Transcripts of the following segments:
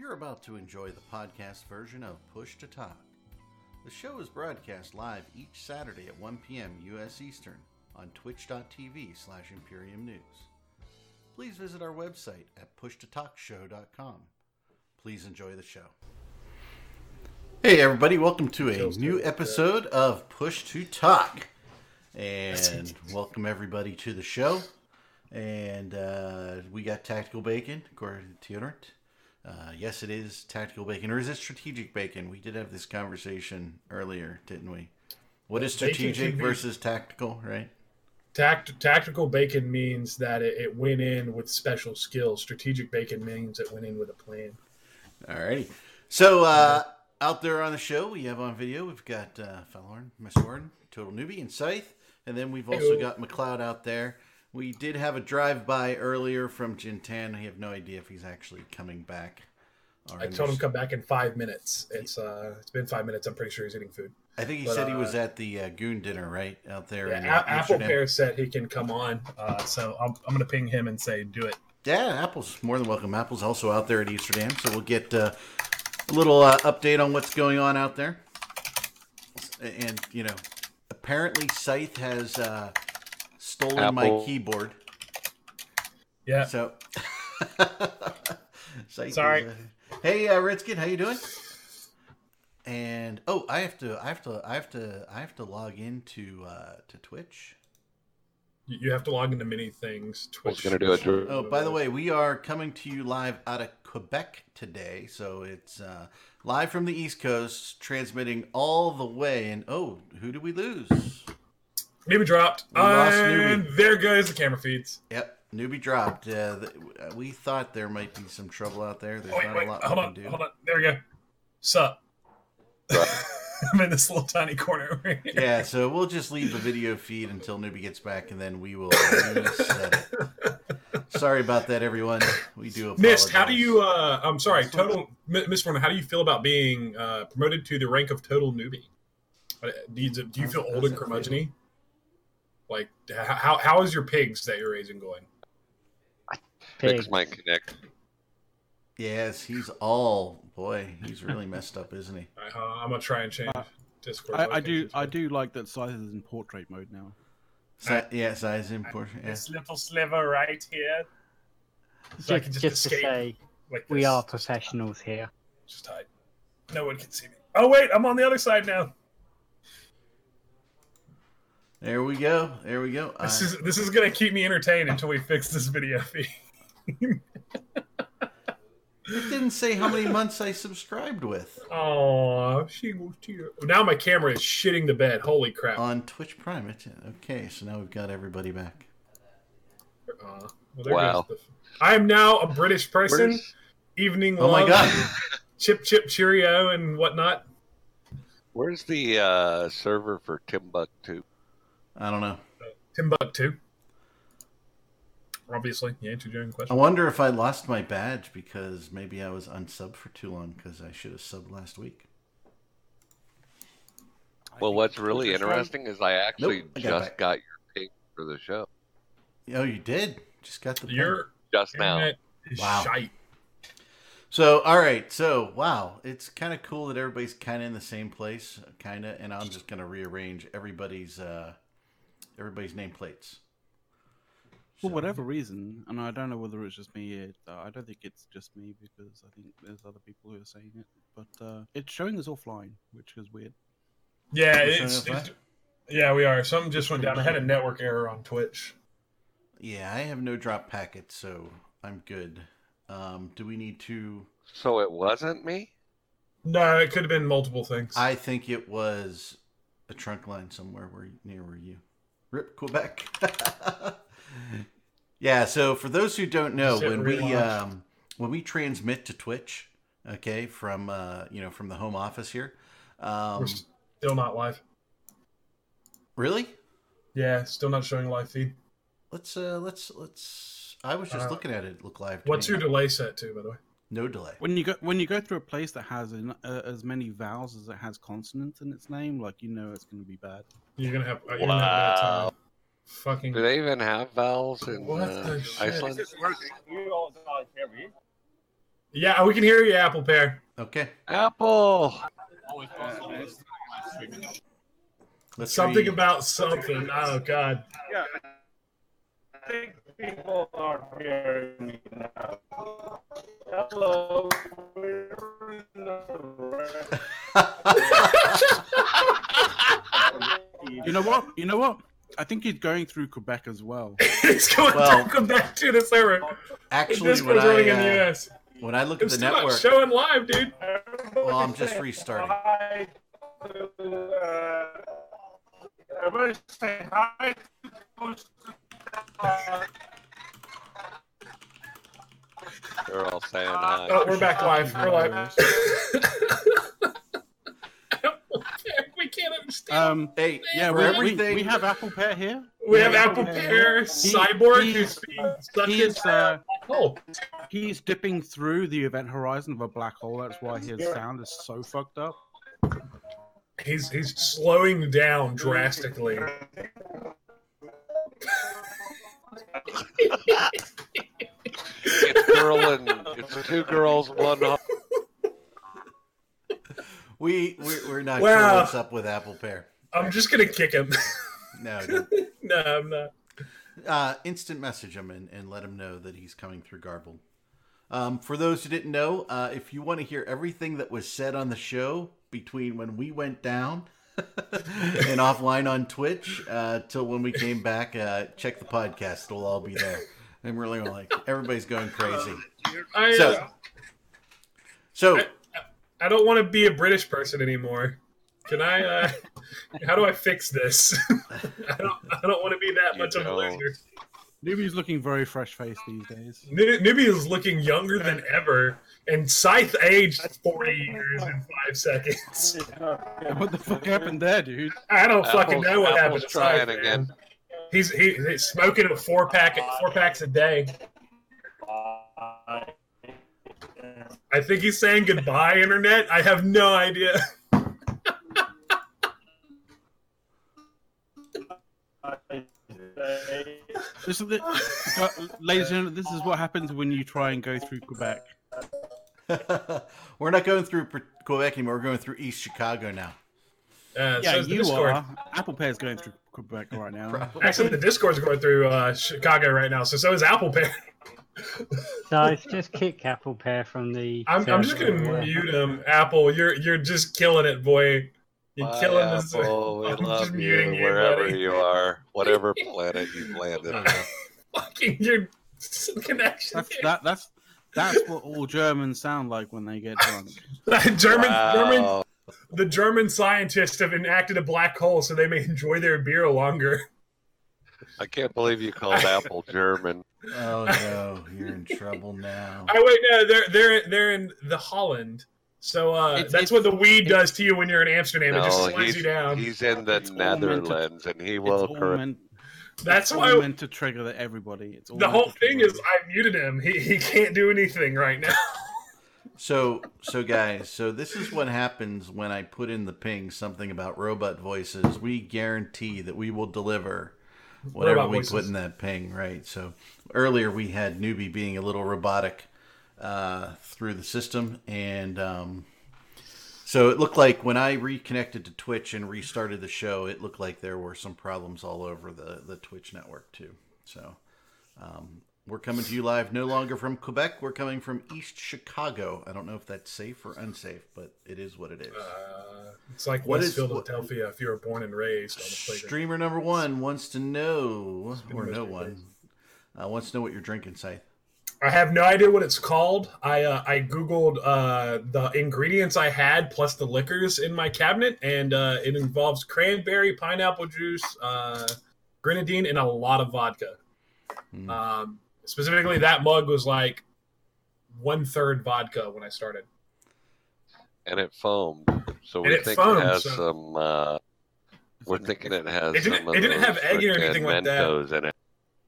You're about to enjoy the podcast version of Push to Talk. The show is broadcast live each Saturday at 1 p.m. U.S. Eastern on twitch.tv slash Imperium News. Please visit our website at pushtotalkshow.com. Please enjoy the show. Hey, everybody, welcome to a new episode of Push to Talk. And welcome everybody to the show. And uh, we got Tactical Bacon, according to Deodorant. Uh, yes, it is Tactical Bacon. Or is it Strategic Bacon? We did have this conversation earlier, didn't we? What is strategic versus tactical, right? Tact- tactical bacon means that it, it went in with special skills. Strategic bacon means it went in with a plan. Alrighty. So uh, out there on the show, we have on video, we've got uh, Fallorn, Mist Warden, Total Newbie, and Scythe. And then we've also got McLeod out there. We did have a drive-by earlier from Jintan. I have no idea if he's actually coming back. or I told him to come back in five minutes. It's uh, it's been five minutes. I'm pretty sure he's eating food. I think he but, said he uh, was at the uh, Goon dinner, right? Out there Yeah, in A- Apple Pear said he can come on, uh, so I'm, I'm gonna ping him and say do it. Yeah, Apple's more than welcome. Apple's also out there at Amsterdam, so we'll get uh, a little uh, update on what's going on out there. And you know, apparently Scythe has uh, stolen my keyboard. Yeah, So, Scythe Sorry. is, uh, hey, uh, Redskin, how you doing? And oh, I have to, I have to, I have to, I have to log into uh, to Twitch. you you have to log into many things. I was Twitch. gonna do a dr- Oh, by the way, we are coming to you live out of Quebec today, so it's uh, live from the East Coast, transmitting all the way. And oh, who did we lose? Newbie dropped, We lost and there goes the camera feeds. Yep, newbie dropped. Uh, th- we thought there might be some trouble out there. There's Oh, wait, not wait, a lot hold we on, can do. hold on. There we go. Sup? I'm in this little tiny corner over here. Yeah, so we'll just leave the video feed until newbie gets back, and then we will reset it. Sorry about that, everyone. We do apologize. Mist, how do you? uh I'm sorry, total Mi- Miss Warner. How do you feel about being uh, promoted to the rank of total newbie? Uh, Do you, do you feel old and that feel? curmudgeony? Like, how how is your pigs that you're raising going? Pigs might connect. Yes, he's all boy. He's really messed up, isn't he? I, uh, I'm gonna try and change Uh, Discord. I, I do I do like that size is in portrait mode now. Si- yeah, size is important. Yeah. This little sliver right here, so I Just, can just, just to say, like we are professionals here. just hide. No one can see me. Oh wait, I'm on the other side now. There we go. There we go. This I- is this is gonna keep me entertained until we fix this video feed. It didn't say how many months I subscribed with Oh, she was too. Now my camera is shitting the bed. Holy crap! on Twitch Prime. It's, okay, so now we've got everybody back. Uh, well, Wow. the- I am now a British person. Where's, Evening Oh my god! chip chip cheerio and whatnot. where's the uh, server for Timbuktu? I don't know. Timbuktu. Obviously, you answered your own question. I wonder if I lost my badge because maybe I was unsubbed for too long because I should have subbed last week. Well, what's really interesting is I actually Nope, I got just back. got your ping for the show Oh, you did? Just got the ping. Your just now. Wow. shite. So, all right. So, wow, it's kind of cool that everybody's kind of in the same place, kind of. And I'm just gonna rearrange everybody's uh everybody's nameplates. For So- whatever reason, and I don't know whether it's just me. It, uh, I don't think it's just me because I think there's other people who are saying it. But uh, it's showing us offline, which is weird. Yeah, We're it's, it's- yeah, we are. Something just went down. I had a network error on Twitch. Yeah, I have no drop packets, so I'm good. Um, do we need to? So it wasn't me. No, it could have been multiple things. I think it was a trunk line somewhere where near where you. Rip Quebec. yeah. So for those who don't know, when we um, when we transmit to Twitch, okay, from uh, you know from the home office here, um, We're still not live. really, Yeah, still not showing live feed. let's uh, let's let's. I was just Uh, looking at it. Look live. What's me. your delay set to, by the way? No delay? When you go when you go through a place that has an, uh, as many vowels as it has consonants in its name, like you know it's going to be bad. You're gonna have. You're gonna have bad time. Wow. Fucking. Do they even have vowels in What uh, the shit? Iceland? Is it working? You all guys hear me? Yeah, we can hear you, Apple Pear. Okay. Apple. Let's Something read- about something. Oh God. Yeah. I think people are hearing me now. Hello. we're in the You know what? You know what? I think he's going through Quebec as well. it's going Well- to come back to the server. Actually, This when was running I, in the uh, US. when I look at It's the still not network, showing live, dude. well, I'm just restarting. Hi to, uh, everybody say hi to Post uh, They're all saying hi. Oh, we're back live. We're live. we can't understand. Um, Hey, yeah, for we, we, everything, we have Apple Pear here. we have Apple yeah. Pear, He- Cyborg, he's- who's being sucked He's into uh, hole. he's dipping through the event horizon of a black hole. That's why his sound is so fucked up. He's he's slowing down drastically. It's girl and it's two girls, one. ho- we we're, we're not Wow. sure what's up with Apple Pear. I'm just gonna kick him. No, don't. no, I'm not. uh, instant message him and, and let him know that he's coming through garbled. Um, for those who didn't know, uh, if you want to hear everything that was said on the show between when we went down and offline on Twitch uh, till when we came back, uh, check the podcast; it'll all be there. I'm really like everybody's going crazy. I, So- uh, So I- I don't want to be a British person anymore. Can I? Uh, how do I fix this? I don't. I don't want to be that You much of a loser. Newbie's looking very fresh faced these days. Nib- Nibby is looking younger than ever, and Scythe aged 40 years in five seconds. What the fuck happened there, dude? I don't fucking know what happened Apple's to Scythe, trying man. again. He's he, he's smoking a four pack four packs a day. I think he's saying goodbye, internet. I have no idea. This is the, ladies and gentlemen, this is what happens when you try and go through Quebec. we're not going through Quebec anymore. We're going through East Chicago now. Uh, Yeah, says the you Discord. are. Apple Pear's going through Quebec right now. Actually, the Discord's going through uh, Chicago right now, so so is Apple Pear. So it's just kick Apple Pear from the. I'm, I'm just gonna mute him. Apple, you're you're just killing it, boy. You're Bye, killing this. Apple. We I'm love just you muting you, wherever buddy. you are, whatever planet you've landed. Oh, on. Fucking your connection. That's that. That's that's what all Germans sound like when they get drunk. German, German, the German scientists have enacted a black hole so they may enjoy their beer longer. I can't believe you called Apple German. Oh no, you're in trouble now. I wait, no, they're they're they're in the Holland. So uh, It's- that's it's- what the weed does to you when you're in Amsterdam. it just No, slides you down. he's in the It's all meant to- Netherlands, and he It's will all meant. That's it's all why meant to trigger the- everybody. It's all the whole thing is I muted him. He he can't do anything right now. So, so guys, so this is what happens when I put in the ping something about robot voices. We guarantee that we will deliver whatever Robot we voices. put in that ping, right? So earlier we had newbie being a little robotic uh, through the system, and um, so it looked like when I reconnected to Twitch and restarted the show, it looked like there were some problems all over the the Twitch network too. So. Um, we're coming to you live no longer from Quebec. We're coming from East Chicago. I don't know if that's safe or unsafe, but it is what it is. Uh, it's like What West is- Philadelphia if you were born and raised on the playground. Streamer number one wants to know, or no one, uh, wants to know what you're drinking, Scythe. I have no idea what it's called. I uh, I googled uh, the ingredients I had plus the liquors in my cabinet, and uh, it involves cranberry, pineapple juice, uh, grenadine, and a lot of vodka. Mm. Um, specifically, that mug was like one third vodka when I started. and it foamed. So we think foamed, it has so... some. Uh, we're thinking it has. It didn't- some of it didn't have egg or anything like that. In it.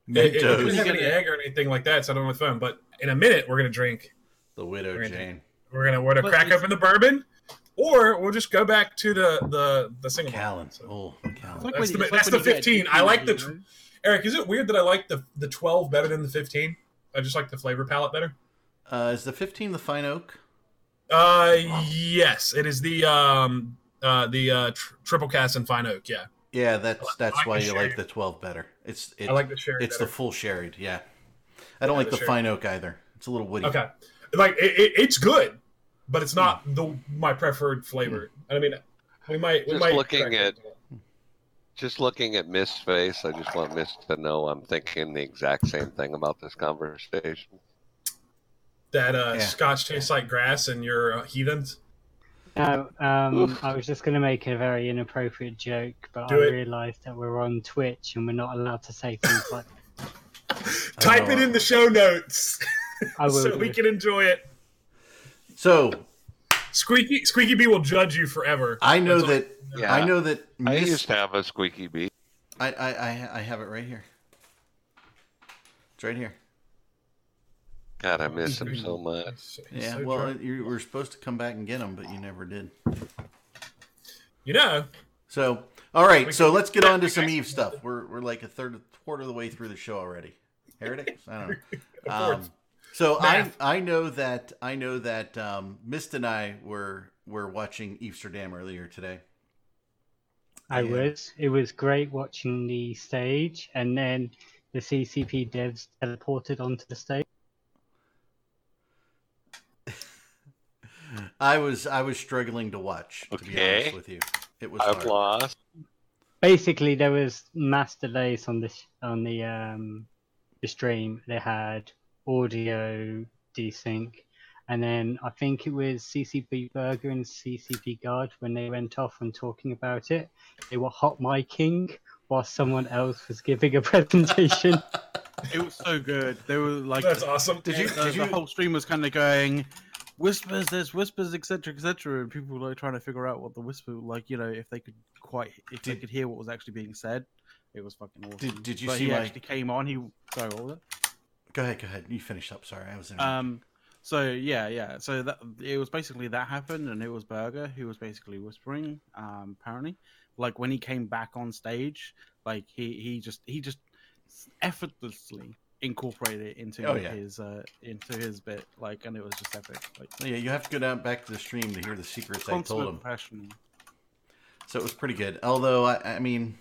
It, it Mentos, didn't have any egg or anything like that, so I don't know what's fun. But in a minute, we're gonna drink. the Widow We're gonna- Jane. We're gonna we're gonna But crack it's- open the bourbon, or we'll just go back to the the the single. malt. Callan. So- Oh, It's Callan. like That's the- it's like that's the 15. I like the you tr- Eric, is it weird that I like the the 12 better than the 15? I just like the flavor palette better. Uh, is the 15 the Fine Oak? Uh, yes, it is the um uh the uh tr- triple cask and fine oak. Yeah, Yeah, that's that's why you like the 12 better. It's it's I like the sherry. it's the full sherried. Yeah, I don't Yeah, like the the. Fine Oak either. It's a little woody. okay. Like it, it, it's good, but it's not the my preferred flavor. I mean, we might we Just might looking at- Just looking at Mist's face, I just want Miss to know I'm thinking the exact same thing about this conversation. that uh, Yeah. scotch tastes like grass and you're uh, heathens. No, um, I was just going to make a very inappropriate joke, but Do I it. realised that we're on Twitch and we're not allowed to say things like Type it in the show notes I will. so we can enjoy it. So Squeaky Squeaky Bee will judge you forever. I know That's all. that Yeah. I know that I Miss- used to have a squeaky bee. I, I I I have it right here. It's right here. God, I miss him so much. He's- he's Yeah. so well, drunk. you were supposed to come back and get them, but you never did. you know, So, all right. We So can- let's get on to some Eve stuff. We're we're like a third quarter of the way through the show already. Heretics. I don't know. Um, fourth. so I Math. I know that I know that um, Mist and I were were watching Amsterdam earlier today. I Yeah. was. It was great watching the stage, and then the CCP devs teleported onto the stage. I was I was struggling to watch. To be Okay. honest with you, it was I've hard. lost. Basically, there was mass delays on this on the um the stream. They had audio desync, and then I think it was CCP Burger and CCP Guard when they went off and talking about it. They were hot micing while someone else was giving a presentation. It was so good. They were like, That's awesome. Did you- the, did you- the whole stream was kind of going whispers there's whispers etc etc and people were like trying to figure out what the whisper like you know if they could quite if they could hear what was actually being said it was fucking awesome Did- did you but see he actually came on he sorry what was it Go ahead, go ahead. You finish up. Sorry, I was in. um so yeah yeah so that it was basically that happened and it was Berger who was basically whispering um apparently like when he came back on stage like he he just he just effortlessly incorporated it into Oh, yeah. his uh into his bit like and it was just epic like yeah, you have to go down back to the stream to hear the secrets I told him. professional So it was pretty good. Although I, I mean,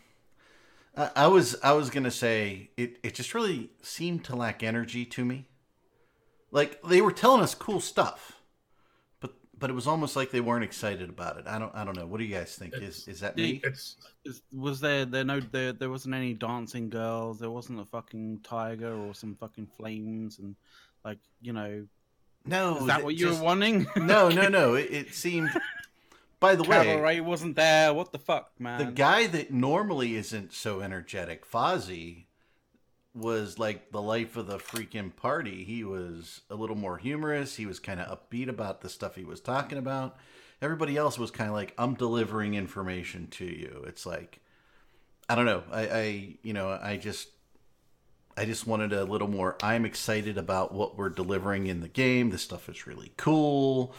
I, I was I was gonna say it. It just really seemed to lack energy to me. Like they were telling us cool stuff, but it was almost like they weren't excited about it. I don't I don't know. What do you guys think? Is is that me? It's was there there no there there wasn't any dancing girls there wasn't a fucking tiger or some fucking flames and like you know No, is that what you just- were wanting No, no, no. It, it seemed. By the way, cabaret wasn't there what the fuck man the guy that normally isn't so energetic, Fozzie, was like the life of the freaking party. He was a little more humorous. He was kind of upbeat about the stuff he was talking about. Everybody else was kind of like, "I'm delivering information to you." It's like, I don't know. I, I, you know, I just, I just wanted a little more. I'm excited about what we're delivering in the game. This stuff is really cool.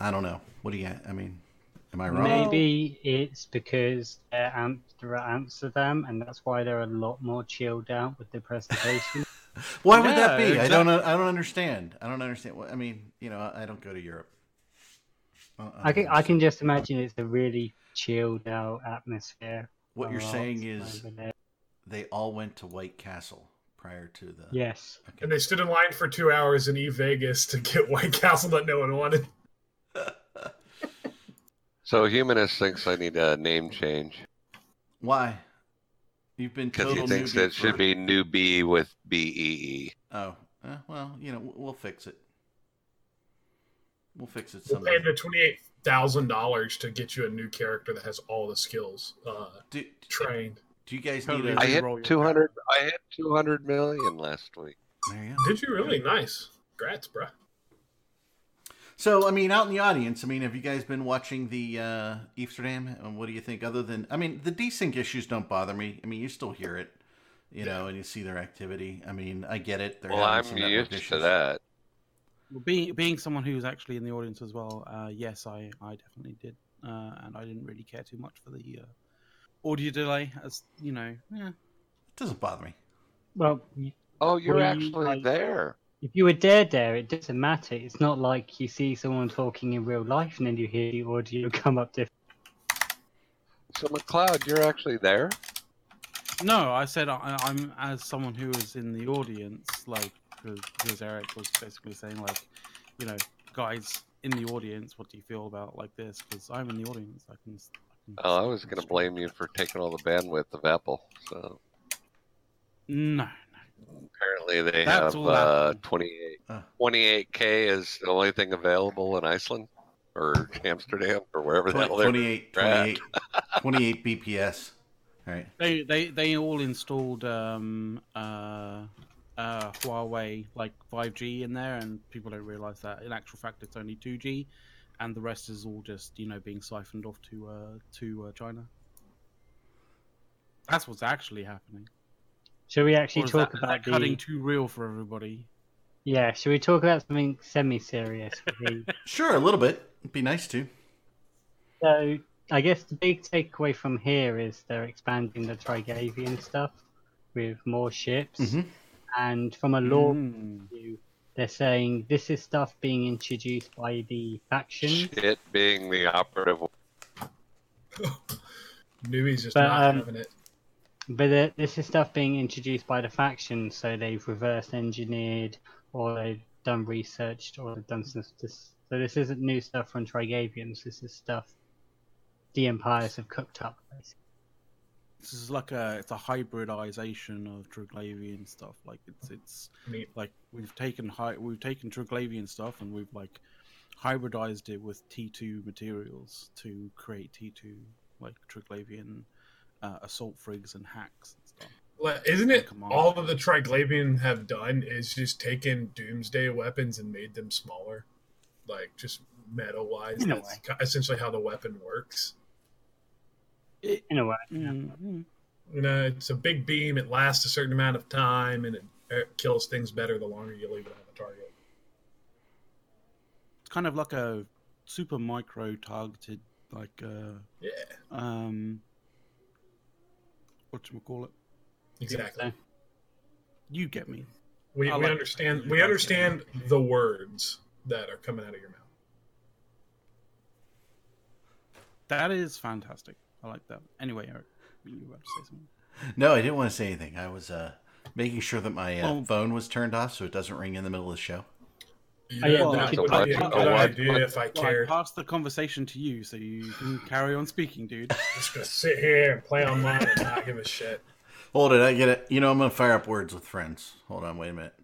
I don't know. What do you? I mean, am I wrong? Maybe it's because they're, Am- they're at Amsterdam, and that's why they're a lot more chilled out with the presentation. Why would that Yeah, be? I don't. I don't understand. I don't understand. I mean, you know, I don't go to Europe. I- I can don't I can just imagine it's a really chilled out atmosphere. What you're saying is they all went to White Castle prior to the. yes. and they stood in line for two hours in E Vegas to get White Castle that no one wanted. So Humanist thinks I need a name change Why? You've been because total he thinks newbie it should be New B with B E E. Oh, eh, well, you know, we'll- we'll fix it. We'll fix it We'll pay the twenty eight thousand dollars to get you a new character that has all the skills uh, Do, trained. do you guys Totally need a? I hit two hundred. I hit two hundred million last week. There you go. Did you really? Nice. Congrats, bro. So, I mean, out in the audience, I mean, have you guys been watching the uh, Amsterdam? And what do you think? Other than, I mean, the desync issues don't bother me. I mean, you still hear it, you know, and you see their activity. I mean, I get it. They're Well, I'm some network used to issues. that. Well, being being someone who's actually in the audience as well, uh, yes, I, I definitely did, uh, and I didn't really care too much for the uh, audio delay, as you know. Yeah, It doesn't bother me. Well, Oh, you're Were you, actually like- there. If you were there, there, it doesn't matter. It's not like you see someone talking in real life and then you hear the audio come up different. So McLeod, you're actually there? No, I said I, I'm as someone who was in the audience, like because Eric was basically saying, like, you know, guys in the audience, what do you feel about like this? Because I'm in the audience, I can. I can Oh, I was going to blame you for taking all the bandwidth of Apple. So No, apparently they That's have uh, 28, Ah. 28K is the only thing available in Iceland or Amsterdam or wherever the hell they're 28, 28, 28 BPS. All right. they they they all installed um uh uh Huawei like 5G in there, and people don't realize that in actual fact it's only 2G, and the rest is all just you know being siphoned off to uh to uh, China. That's what's actually happening. Shall we Or actually is talk that, is about that cutting the? too real for everybody? Yeah, should we talk about something semi-serious? Sure, a little bit. It'd be nice to. so, I guess the big takeaway from here is they're expanding the Triglavian stuff with more ships, Mhm. and from a law Mm. view, they're saying this is stuff being introduced by the factions. Shit being the operative. Newbie's just But, not um, having it. But uh, this is stuff being introduced by the factions, so they've reverse engineered, or they've done researched, or they've done some. This, so this isn't new stuff from Triglavians. This is stuff the empires have cooked up. Basically. This is like a it's a hybridization of Triglavian stuff. Like it's it's Neat. like we've taken high we've taken Triglavian stuff and we've like hybridized it with T2 materials to create T2 like Triglavian uh, assault frigs and hacks and stuff. Like, Isn't it all that the Triglavian have done is just taken Doomsday weapons and made them smaller? Like, just metal wise. In a That's ki- essentially how the weapon works. In a way, Mm-hmm. You know, it's a big beam, it lasts a certain amount of time, and it, it kills things better the longer you leave it on the target. It's kind of like a super micro targeted like uh Yeah, um what you call it? exactly. You get me. We, I we like- understand we like it. understand the words that are coming out of your mouth. That is fantastic. I like that. Anyway, Eric, you were about to say something. No, I didn't want to say anything. I was uh, making sure that my uh, Well- phone was turned off so it doesn't ring in the middle of the show. Yeah, yeah, that we would could- be a a good idea if I Well, I cared. passed the conversation to you, so you can carry on speaking, dude. Just gonna sit here and play on online and not give a shit. Hold it, I get it. You know, I'm going to fire up words with friends. Hold on, wait a minute.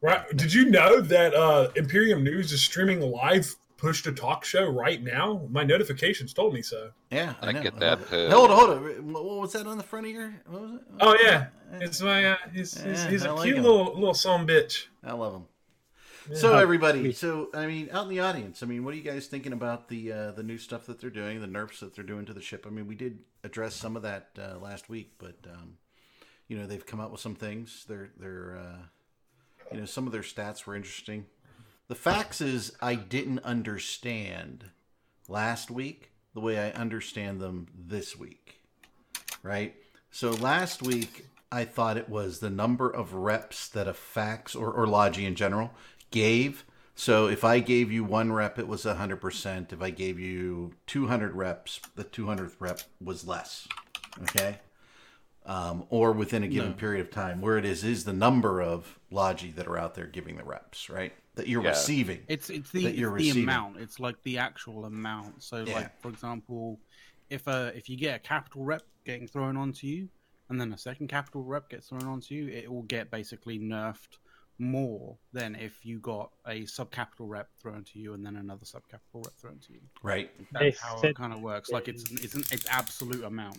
Right? Did you know that uh, Imperium News is streaming a live push to talk show right now? My notifications told me so. Yeah, I, I know. get that, love it. too. Hold on, hold on. What what was that on the front of your? What was it? Oh yeah, it's my uh, he's, he's, Yeah, he's I a like cute him. little little son bitch. I love them. Yeah. So everybody, so I mean, out in the audience, I mean, what are you guys thinking about the uh, the new stuff that they're doing, the nerfs that they're doing to the ship? I mean, we did address some of that uh, last week, but um, you know, they've come out with some things. They're they're uh, you know, some of their stats were interesting. The facts is I didn't understand last week the way I understand them this week, right? So last week I thought it was the number of reps that a fax or, or Logi in general gave. So if I gave you one rep, it was 100%. If I gave you 200 reps, the 200th rep was less. Okay? Um, or within a given No. period of time. Where it is, is the number of Logi that are out there giving the reps, right? That you're Yeah. receiving. It's it's the, That it's you're the receiving. amount. It's like the actual amount. So Yeah. like for example, if uh if you get a capital rep getting thrown onto you, and then a second capital rep gets thrown onto you, it will get basically nerfed more than if you got a subcapital rep thrown to you and then another subcapital rep thrown to you. Right. They That's how said- it kind of works. Like it's it's an it's absolute amount.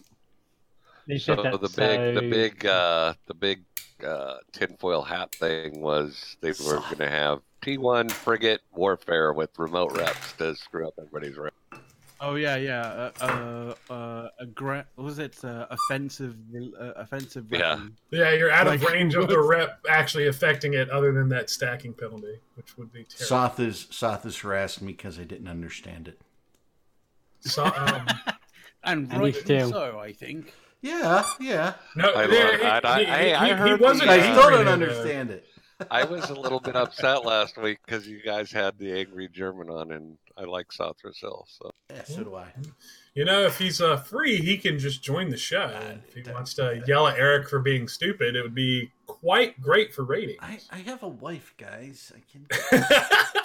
they So that. the big, the big, uh, the big uh, tinfoil hat thing was they were going to have T1 frigate warfare with remote reps to screw up everybody's rep. Oh yeah, yeah. Uh, uh, uh aggra- what was it? Uh, offensive, uh, offensive. Yeah. weapon. Yeah, you're out of range of the rep actually affecting it, other than that stacking penalty, which would be terrible. Soth is Soth is harassing me because I didn't understand it. So, um, And And he rightly so, I think. Yeah, yeah. no, I yeah, love- he, I- I- he, I he- he heard wasn't. I still don't though. understand it. I was a little bit upset last week because you guys had the angry German on, and I like South Brazil. So Yeah, so do I. You know, if he's uh, free, he can just join the show. Uh, if he don't wants to that. yell at Eric for being stupid, it would be quite great for ratings. I, I have a wife, guys. I can I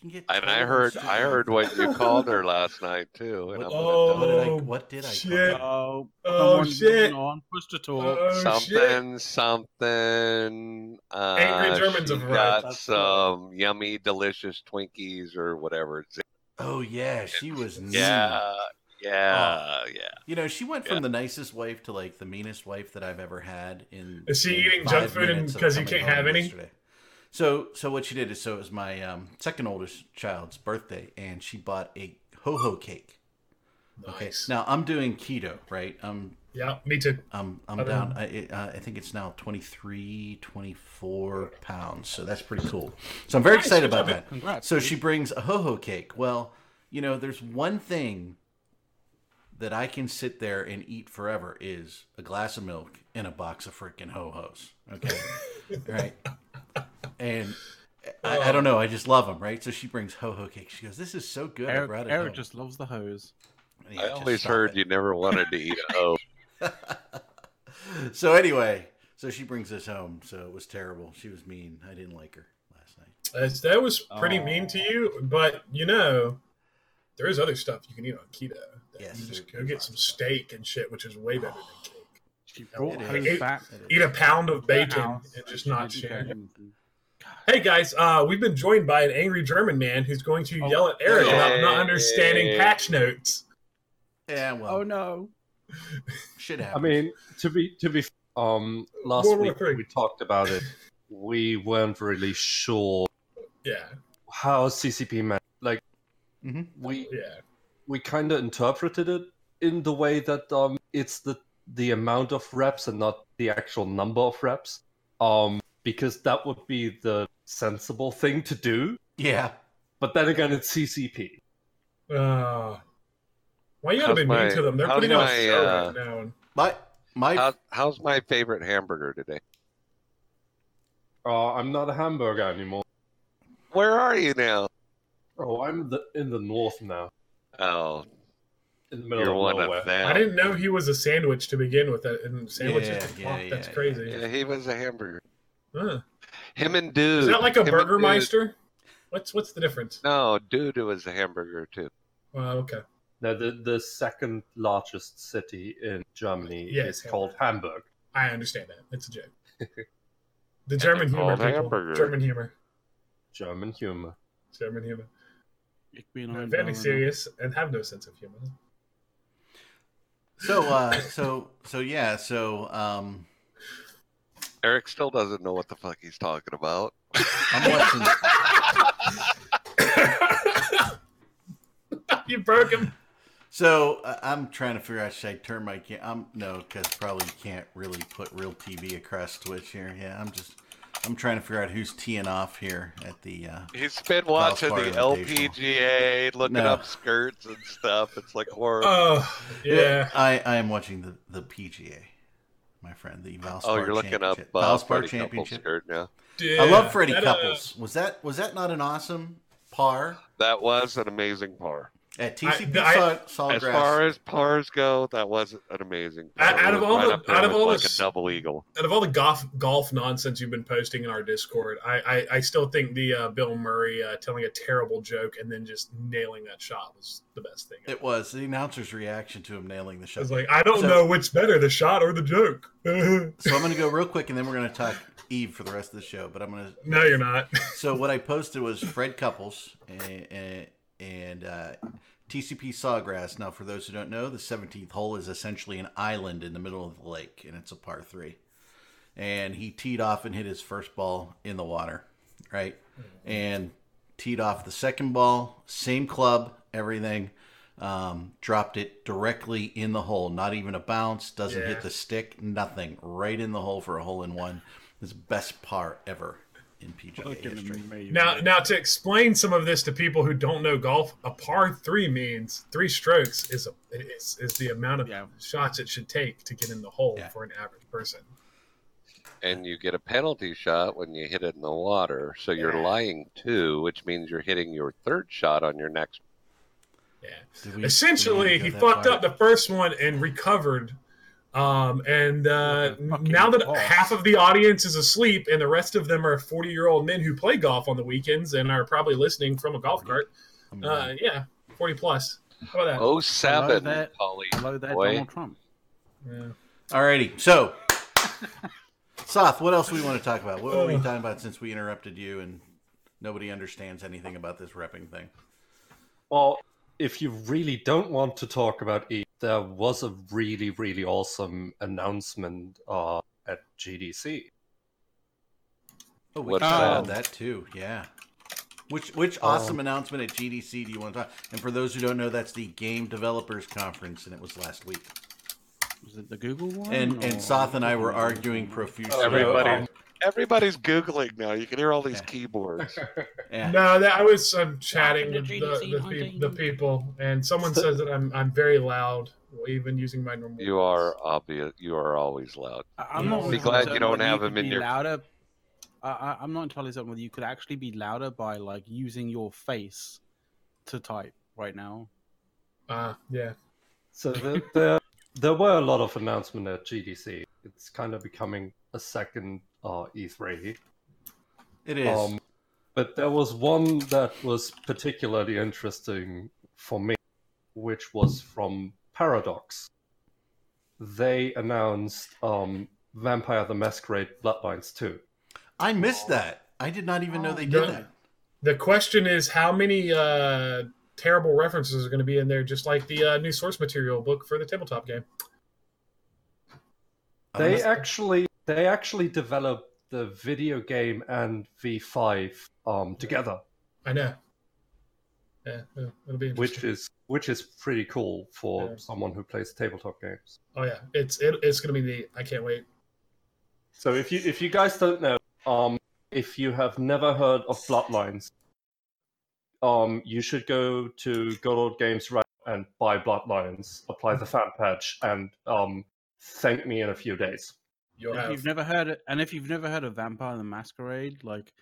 can get. and I heard stupid. I heard what you called her last night too. And I'm Oh, What did I? Oh, What did I? call her? Oh, Oh, someone shit. On, push to talk. Oh, shit. something, something. Uh, Angry Germans have arrived. got That's some yummy, delicious Twinkies or whatever. Oh yeah, she was. mean. yeah, yeah, yeah. You know, she went from Yeah. the nicest wife to like the meanest wife that I've ever had. In Is she in eating junk food and- minutes of 'cause you can't have home any? Yesterday. So, so what she did is, so it was my um, second oldest child's birthday, and she bought a ho ho cake. Okay, now I'm doing keto, right? I'm Yeah, me too. I'm I'm Other down. I, uh, I think it's now 23, 24 pounds. So that's pretty cool. So I'm very Nice, excited about that. Congrats. So she brings a ho ho cake. Well, you know, there's one thing that I can sit there and eat forever is a glass of milk and a box of freaking ho hos. Okay, right? And I, I don't oh. know. I just love them, right? So she brings ho ho cake. She goes, "This is so good." I Eric, brought it Eric home." just loves the hose. Yeah, I always heard it. you never wanted to eat a hoe. so anyway, so she brings this home. So it was terrible. She was mean. I didn't like her last night. That's, that was pretty Oh. mean to you, but you know, there is other stuff you can eat on keto. that Yes, you just go get some steak and shit, which is way better than cake. She brought It hose is. back. It is. Eat a pound of bacon house, and just not didn't share. Care. Hey guys, uh, we've been joined by an angry German man who's going to Oh. yell at Eric about not Yay. understanding patch notes. Yeah, well, Oh no! shit I mean, to be to be um last World week Three. we talked about it. We weren't really sure Yeah, how CCP meant. Like Mhm. we yeah. we kind of interpreted it in the way that um it's the the amount of reps and not the actual number of reps. Um, because that would be the sensible thing to do. yeah, But then again, it's CCP. Uh, why you gotta be my- mean to them? They're how's putting on a my, uh, right now. my my How, how's my favorite hamburger today? Uh, I'm not a hamburger anymore. Where are you now? Oh, I'm the, in the north now, Oh, in the middle you're of one nowhere. of them. I didn't know he was a sandwich to begin with. That and sandwiches. Yeah, to fuck, yeah, that's yeah, crazy. Yeah, he was a hamburger. Huh. Him and dude. Is that like a Him and Burger Dude- Meister? What's what's the difference? No, dude was a hamburger too. Uh, okay. Now, the, the second largest city in Germany Yes, is called Hamburg. I understand that. It's a joke. The German humor, people. hamburger. German humor. German humor. German humor. Ich I'm very serious and have no sense of humor. so uh so so yeah so um Eric still doesn't know what the fuck he's talking about. I'm watching. you broke him. So uh, I'm trying to figure out should I turn my cam? I'm no, because probably can't really put real TV across Twitch here. Yeah, I'm just I'm trying to figure out who's teeing off here at the. uh He's been watching the LPGA, looking No. up skirts and stuff. It's like horrible. Oh, yeah. I I am watching the the PGA, my friend, the Valspar. oh, you're looking up Championship. uh, Valspar party Championship. skirt now. yeah. I love Freddie That, uh, Couples. Was that was that not an awesome par That was an amazing par. At TCP I- Saw, As Sawgrass? far as pars go, that was an amazing. Out- out of was all right the- up there out of all like the s- a double eagle. out of all the golf golf nonsense you've been posting in our Discord, I I, I still think the uh, Bill Murray uh, telling a terrible joke and then just nailing that shot was the best thing. it was the announcer's reaction to him nailing the I shot. was like, I don't So- know which better, the shot or the joke. So I'm going to go real quick, and then we're going to talk Eve for the rest of the show. But I'm going to No, you're not. so what I posted was Fred Couples and, and, and uh, TCP Sawgrass. Now, for those who don't know, the 17th hole is essentially an island in the middle of the lake, and it's a par three. And he teed off and hit his first ball in the water, right? And teed off the second ball, same club, everything. Um, dropped it directly in the hole, not even a bounce, doesn't Yeah. hit the stick, nothing. Right in the hole for a hole in one. This best par ever in PGA Fucking history. amazing. Now, now to explain some of this to people who don't know golf, a par three means three strokes is a is, is the amount of Yeah. shots it should take to get in the hole Yeah. for an average person. and you get a penalty shot when you hit it in the water. So you're lying two, which means you're hitting your third shot on your next. Yeah. We- Essentially, he fucked far? up the first one and recovered. Um, and uh, What the fucking now that balls. half of the audience is asleep and the rest of them are 40 year old men who play golf on the weekends and are probably listening from a golf cart, uh, yeah, 40 plus. How about that? Oh seven, there. Polly Hello there, boy. Donald Trump. Yeah. Alrighty, so Soth, what else we want to talk about? What were we talking about since we interrupted you and nobody understands anything about this repping thing? Well, if you really don't want to talk about E, there was a really, really awesome announcement uh, at GDC. Oh, we What's talked that? about that too. Yeah. Which which awesome announcement at GDC do you want to talk? And for those who don't know, that's the Game Developers Conference, and it was last week. Was it the Google one? And and or- Soth and I were arguing profusely. Everybody, um, everybody's googling now. You can hear all these Yeah. keyboards. Yeah. No, that, I was um, chatting with Happened the, the, pe- the people, and someone says that I'm I'm very loud, even using my normal. you are obvious. You are always loud. I- I'm Yeah. not Be entirely glad you certain don't whether have could him in your- louder. I, I, I'm not entirely certain whether you could actually be louder by like using your face to type right now. Uh, yeah. So there, there, there were a lot of announcements at GDC. It's kind of becoming a second uh, E3. It is. Um, but there was one that was particularly interesting for me, which was from Paradox. They announced um, Vampire the Masquerade Bloodlines 2. I missed that. I did not even know they did Yeah. that. The question is, how many uh, terrible references are going to be in there, just like the uh, new source material book for the tabletop game? They actually they actually developed the video game and V5 um, together, I know. Yeah, it'll be which is which is pretty cool for Yeah. someone who plays tabletop games. Oh yeah, it's it, it's going to be neat. I can't wait. So if you if you guys don't know, um, if you have never heard of Bloodlines, um, you should go to Good Old Games right and buy Bloodlines, apply the fan patch, and um, thank me in a few days. You'll if have you've never heard it, and if you've never heard of Vampire the Masquerade, like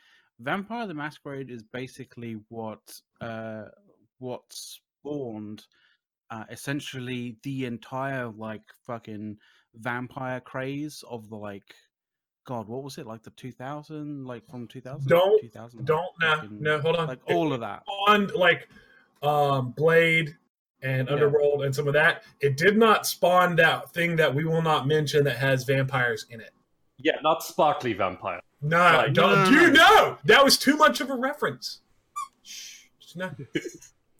Vampire the Masquerade is basically what uh what spawned uh, essentially the entire like fucking vampire craze of the like God, what was it like the 2000 like from 2000 Don't- 2000 don't no fucking- no hold on like all of that. on like um Blade and Yeah. Underworld and some of that. It did not spawn that thing that we will not mention that has vampires in it. Yeah, not sparkly vampire. No, Like- don't No, no, you know that was too much of a reference. No.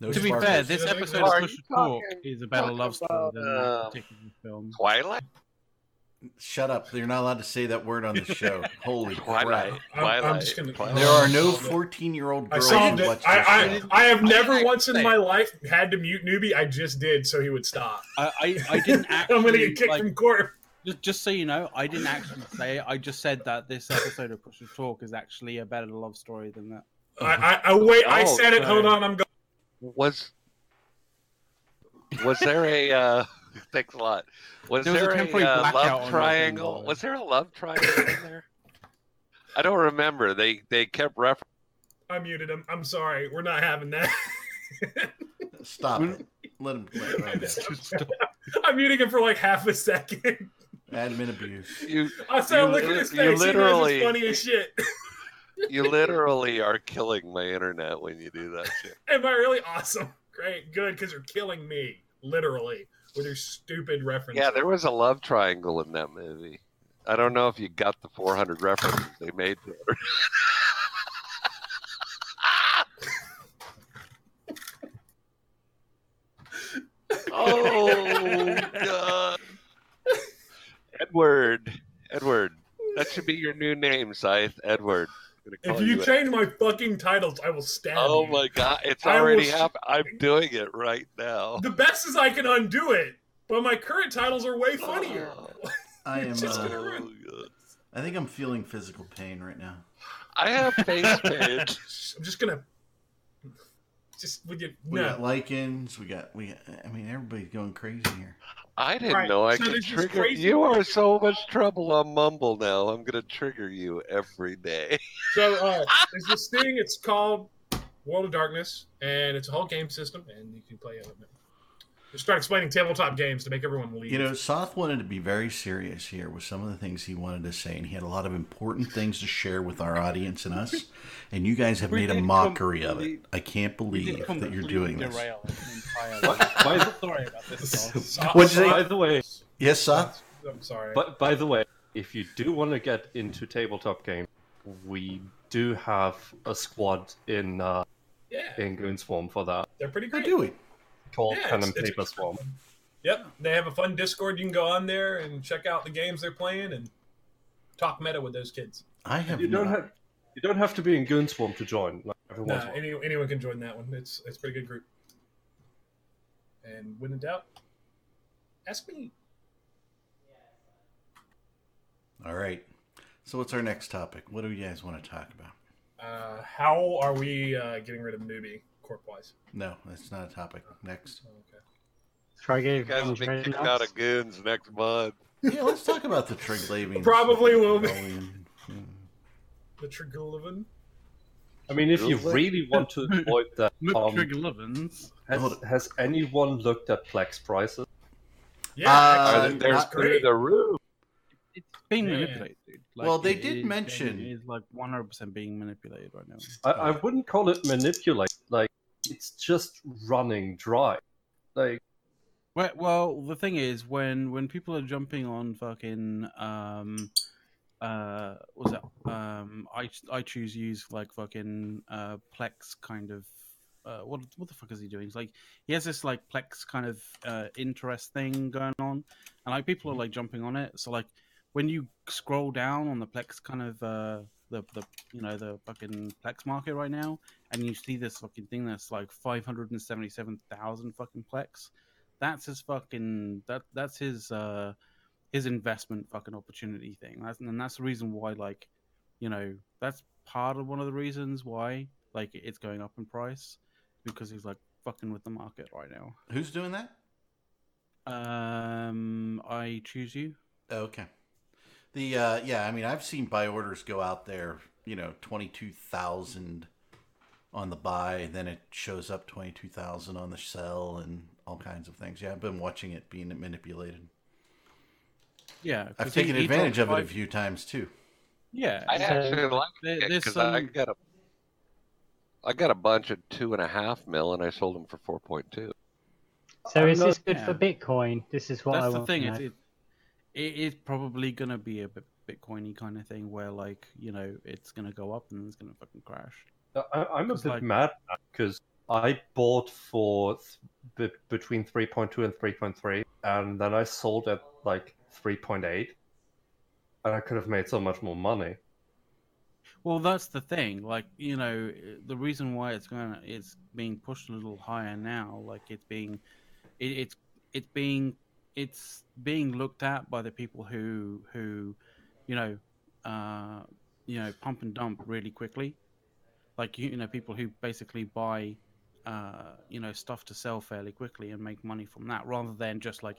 No to be fair, this episode are of Push Talk talking- is a love story than uh, that particular film. Twilight. Shut up. You're not allowed to say that word on the show. Holy Twilight. crap. I'm- Twilight. I'm just gonna- Twilight. There are no 14 year old I girls solved who it. watch this I, I, show. I have never I- once in my life had to mute newbie. I just did, so he would stop. I, I, I didn't actually. I'm gonna get kicked like, from court. just, just so you know, I didn't actually say it. I just said that this episode of Push to Talk is actually a better love story than that. I, I, I wait. I Oh, said it. Hold on. I'm going. Was was there a uh, thanks a lot? Was There was a there a, uh, love triangle? Was there a love triangle in there? I don't remember. They they kept referencing. I muted him. I'm sorry. We're not having that. Stop it. Let him. Let, let him. I'm muting him for like half a second. Admin abuse. You I started You looking at lit- his you face. He knows literally- it's funny as shit. you literally are killing my internet when you do that shit. Am I really awesome? Great, good, because you're killing me, literally, with your stupid references. Yeah, there was a love triangle in that movie. I don't know if you got the 400 references they made to it. oh god. Edward. Edward. That should be your new name, Scythe. Edward. I'm gonna If call you Ed- change my fucking titles, I will stab Oh you. my god, it's I already sh- happened. I'm doing it right now. The best is I can undo it, but my current titles are way funnier. I am. Just Uh, gonna- Oh, I think I'm feeling physical pain right now. I have face pain. I'm just gonna. Just with you. We No. got lichens. We got. We. Got, I mean, everybody's going crazy here. I didn't Right, know I so could trigger. crazy You are so much trouble on Mumble now. I'm gonna trigger you every day. So uh, there's this thing. It's called World of Darkness, and it's a whole game system, and you can play it. Just start explaining tabletop games to make everyone leave. You know, Soth wanted to be very serious here with some of the things he wanted to say, and he had a lot of important things to share with our audience and us. And you guys have We made a mockery of it. I can't believe that you're doing this. derail the By- by the- Sorry about this. Saul. So- What'd you say? By the way, Yes, Soth? I'm sorry. but by the way, if you do want to get into tabletop games, we do have a squad in uh, yeah, in Goonswarm for that they're pretty How great. do we? Called Yeah, Pen it's- and it's- Paper Swarm. Yep, they have a fun Discord. You can go on there and check out the games they're playing and talk meta with those kids. I have You don't have you don't have to be in Goonswarm to join. Like every Nah, once in a while. any, anyone can join that one. It's it's a pretty good group. And when in doubt, ask me. All right. So, what's our next topic? What do you guys want to talk about? Uh, how are we uh, getting rid of newbie corp wise? No, that's not a topic. Next. Okay. Try You give guys will be kicked out of Goons next month. Yeah, let's talk about the Triglavians. Probably will be. The Trigullivan. I mean, if you Really? really want to avoid that, Look, um, Trigger has, Hold has anyone looked at Plex prices? Yeah, Uh, Are they- they're that's through great. the roof. It's being Yeah. manipulated, dude. Well, they did mention- It's like 100% being manipulated right now. I, I wouldn't call it manipulate. Like it's just running dry. Like Well, well, the thing is, when when people are jumping on fucking um, uh, what's that? Um, I I choose use like fucking uh Plex kind of. Uh, what what the fuck is he doing? It's like he has this like Plex kind of uh interest thing going on, and like people are like jumping on it. So like when you scroll down on the Plex kind of uh the the you know the fucking Plex market right now, and you see this fucking thing that's like five hundred and seventy seven thousand fucking Plex that's his fucking that that's his uh his investment fucking opportunity thing that's and that's the reason why like you know that's part of one of the reasons why like it's going up in price because he's like fucking with the market right now Who's doing that? um i choose you okay. The uh, yeah, I mean, I've seen buy orders go out there. You know, twenty two thousand on the buy, then it shows up twenty two thousand on the sell, and all kinds of things. Yeah, I've been watching it being manipulated. Yeah, I've taken he advantage dropped of it a few times too. yeah I so actually like there- it there's because I got a, I got a bunch of two and a half mil, and I sold them for four point two. So I'm is not- this good yeah. for Bitcoin? This is what I that's the want thing to it's, know. It, is probably gonna be a bit bitcoiny kind of thing where like you know it's gonna go up and it's gonna fucking crash uh, I, I'm a bit like- mad because I bought for th- be- between 3.2 and 3.3, and then I sold at like 3.8, and I could have made so much more money. Well, that's the thing. Like, you know, the reason why it's going to it's being pushed a little higher now. Like, it's being, it, it's it's being it's being looked at by the people who who, you know, uh, you know, pump and dump really quickly. Like, you, know, people who basically buy, uh, you know, stuff to sell fairly quickly and make money from that, rather than just like,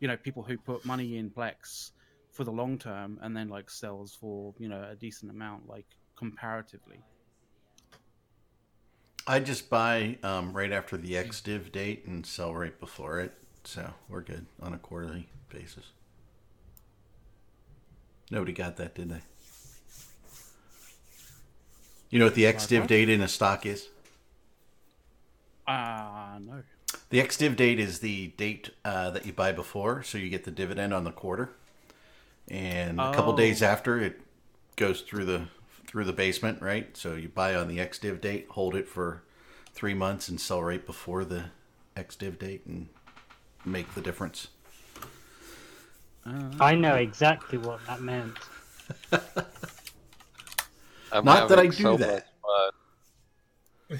you know, people who put money in Plex for the long term and then like sells for you know a decent amount like comparatively I just buy um, right after the XDiv date and sell right before it, so we're good on a quarterly basis. Nobody got that, did they? You know what the XDiv date in a stock is? ah no The XDiv date is the date uh, that you buy before, so you get the dividend on the quarter. And a couple Oh. days after, it goes through the through the basement, right? So you buy on the XDiv date, hold it for three months, and sell right before the XDiv date, and make the difference. uh, I know exactly what that meant. I'm Not that I having do so that.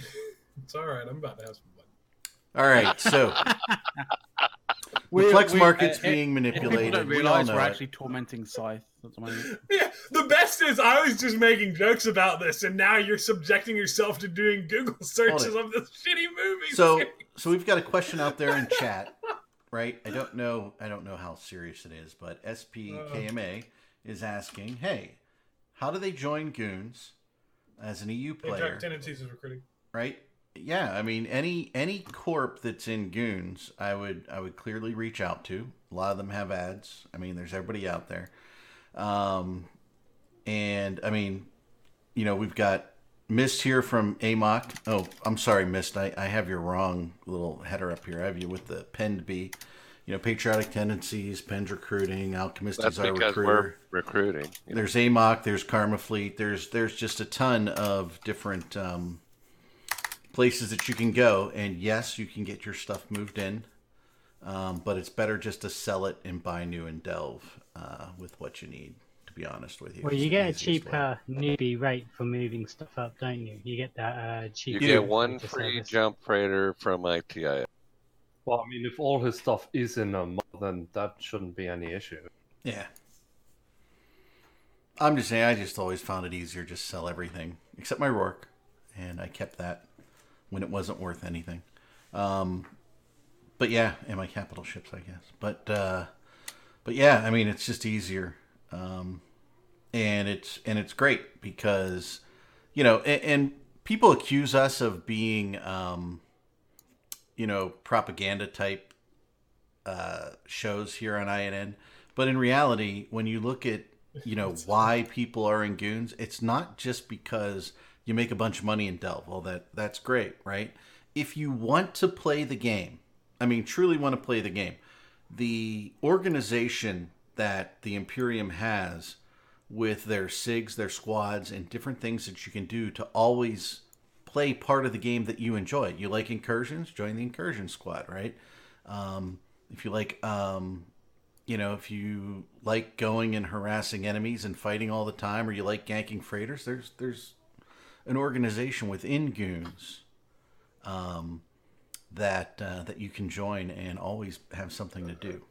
It's all right. I'm about to have some fun. All right, so the We- Plex we- market's uh, being if manipulated. people don't We all realize know we're it. actually tormenting scythe at the moment Yeah, the best is I was just making jokes about this, and now you're subjecting yourself to doing Google searches of this shitty movie. So, so we've got a question out there in chat, right? I don't know. I don't know how serious it is, but SPKMA is asking, "Hey, how do they join Goons as an EU player?" tendencies of recruiting. right? Yeah, I mean any any corp that's in Goons, I would I would clearly reach out to. A lot of them have ads. I mean, there's everybody out there, um, and I mean, you know, we've got Mist here from Amok. Oh, I'm sorry, Missed. I, I have your wrong little header up here. I have you with the penned B. You know, patriotic tendencies, penned recruiting, alchemist That's is our because recruiter. we're recruiting. There's Amok, there's KarmaFleet, there's there's just a ton of different um, places that you can go, and yes, you can get your stuff moved in, um, but it's better just to sell it and buy new and delve uh, with what you need. To be honest with you, Well, you get a easiest way. cheaper newbie rate for moving stuff up, don't you? You get that uh, cheap. You get one free service. jump freighter from ITI. Well, I mean, if all his stuff is in a mod, then that shouldn't be any issue. Yeah. I'm just saying, I just always found it easier just sell everything except my Rorq, and I kept that when it wasn't worth anything. Um, but yeah, and my capital ships, I guess. But uh, but yeah, I mean, it's just easier, um, and it's and it's great because you know, and, and people accuse us of being, um, you know, propaganda type uh, shows here on INN. But in reality, when you look at you know why people are in goons, it's not just because you make a bunch of money in Delve. Well, that that's great, right? If you want to play the game, I mean, truly want to play the game, the organization that the Imperium has with their SIGs, their squads, and different things that you can do to always play part of the game that you enjoy. You like incursions? Join the incursion squad, right? Um, if you like, um, you know, if you like going and harassing enemies and fighting all the time, or you like ganking freighters, there's there's an organization within Goons um, that uh, that you can join and always have something to do.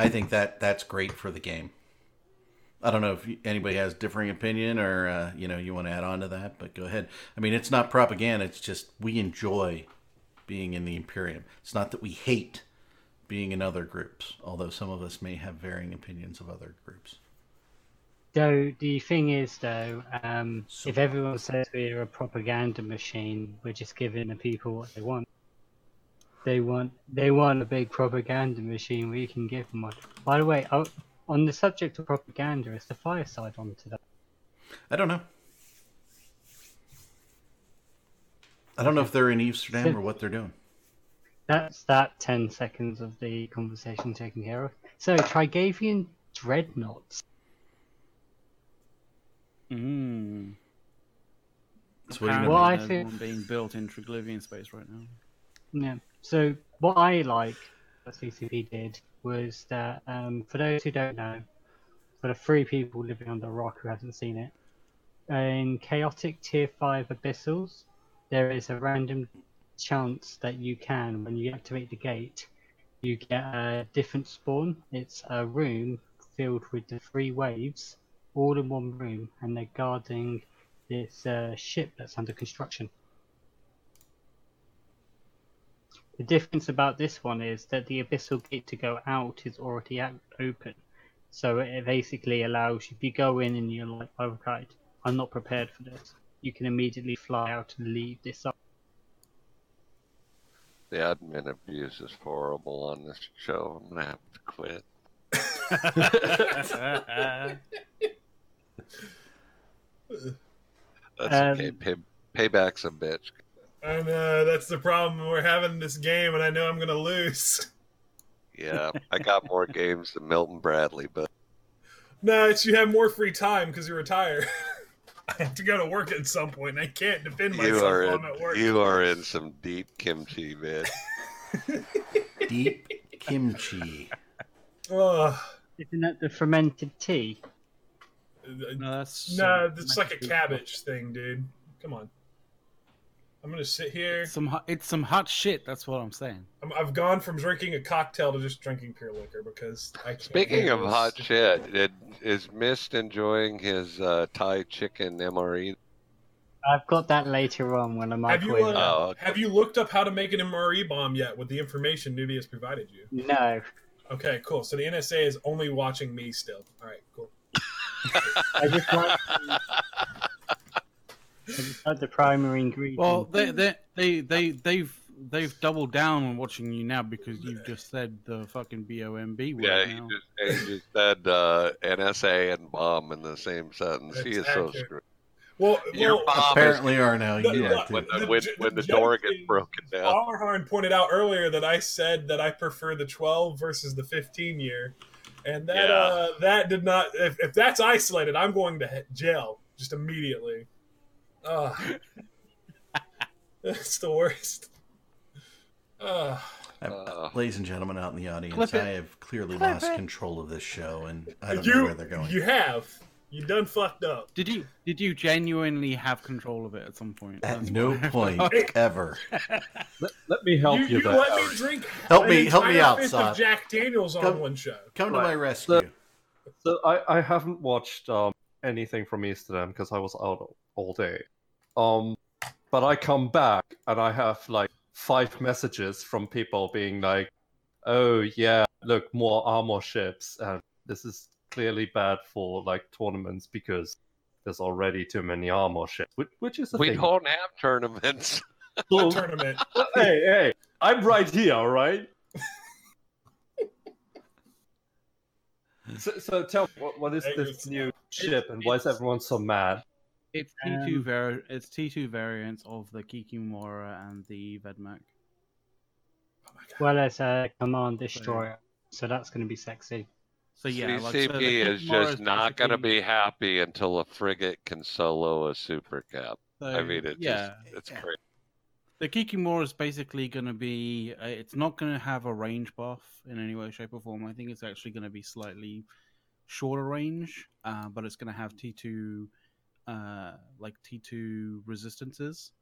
I think that that's great for the game. I don't know if anybody has differing opinion or uh, you know you want to add on to that, but go ahead. I mean, it's not propaganda. It's just we enjoy being in the Imperium. It's not that we hate being in other groups, although some of us may have varying opinions of other groups. So the thing is, though, um, So- if everyone says we're a propaganda machine, we're just giving the people what they want. They want they want a big propaganda machine. We can give them one. By the way, oh, on the subject of propaganda, is the fireside on today? I don't know. I don't know if they're in Amsterdam or what they're doing. That's that ten seconds of the conversation taken care of. So Trigavian dreadnoughts. Mm. So what do you know? Well, I Apparently think- one being built in Triglavian space right now. Yeah. So what I like what CCP did was that um, for those who don't know, for the three people living under a rock who hasn't seen it, in chaotic tier five abyssals, there is a random chance that you can, when you activate the gate, you get a different spawn. It's a room filled with the three waves, all in one room, and they're guarding this uh, ship that's under construction. The difference about this one is that the abyssal gate to go out is already open. So it basically allows you, if you go in and you're like, oh, right, I'm not prepared for this, you can immediately fly out and leave this up. The admin abuse is horrible on this show. I'm gonna have to quit. That's okay. Um, Pay, payback's a bitch. And know that's the problem. We're having this game, and I know I'm gonna lose. Yeah, I got more games than Milton Bradley, but No, it's you have more free time because you retire. I have to go to work at some point, and I can't defend you myself are while in I'm at work. you are in some deep kimchi, man. Deep kimchi. Ugh. Isn't that the fermented tea? Uh, no, that's no, it's like a cabbage thing, dude. Come on. I'm gonna sit here. Some hot, it's some hot shit. That's what I'm saying. I'm, I've gone from drinking a cocktail to just drinking pure liquor because I. Can't Speaking of this. hot shit, did, is Mist enjoying his uh, Thai chicken MRE? I've got that later on when I'm Have you uh, Oh, okay. have you looked up how to make an MRE bomb yet with the information Nudie has provided you? No, Okay, cool. So the NSA is only watching me still. All right, cool. I just like. I just like the primary ingredient. Well, they they they they they've they've doubled down on watching you now because you've just said the fucking BOMB word Yeah, he now. just, he just said uh, NSA and bomb in the same sentence. he is so screwed. Well, Your well, bomb is Apparently, are now The- you the- when the The when, when the the door gets is- broken down. Allerharn pointed out earlier that I said that I prefer the 12 versus the 15 year, and that Yeah. uh, that did not. If, if that's isolated, I'm going to jail just immediately. Ugh. it's the worst. Ugh. Uh, Ladies and gentlemen out in the audience, I have clearly Clip lost it. control of this show, and I don't know where they're going. you have you done fucked up. Did you did you genuinely have control of it at some point? At That's no why- point ever. Let, let me help you you, you let Aaron. me drink. Help me- help me out, fifth Sod. of Jack Daniels on Come- one show. Come to my rescue. So I, I haven't watched um, anything from Amsterdam because I was out all day. Um, but I come back and I have like five messages from people being like, "Oh yeah, look, more armor ships, and this is clearly bad for like tournaments because there's already too many armor ships." Which, which is the we thing. don't have tournaments. So- Tournament. hey, hey, I'm right here, all right? so, so tell me, what, what is this new ship and why is everyone so mad? It's T two Um, var- It's T two variants of the Kikimora and the Vedmak. Oh well as a command destroyer, so that's going to be sexy. So yeah, like, so CCP the is Kikimora just not going to be happy until a frigate can solo a super cap. I so, mean, it yeah, just, it's Yeah. crazy. the Kikimora is basically going to be. Uh, it's not going to have a range buff in any way, shape, or form. I think it's actually going to be slightly shorter range, uh, but it's going to have T two, uh, like T two resistances,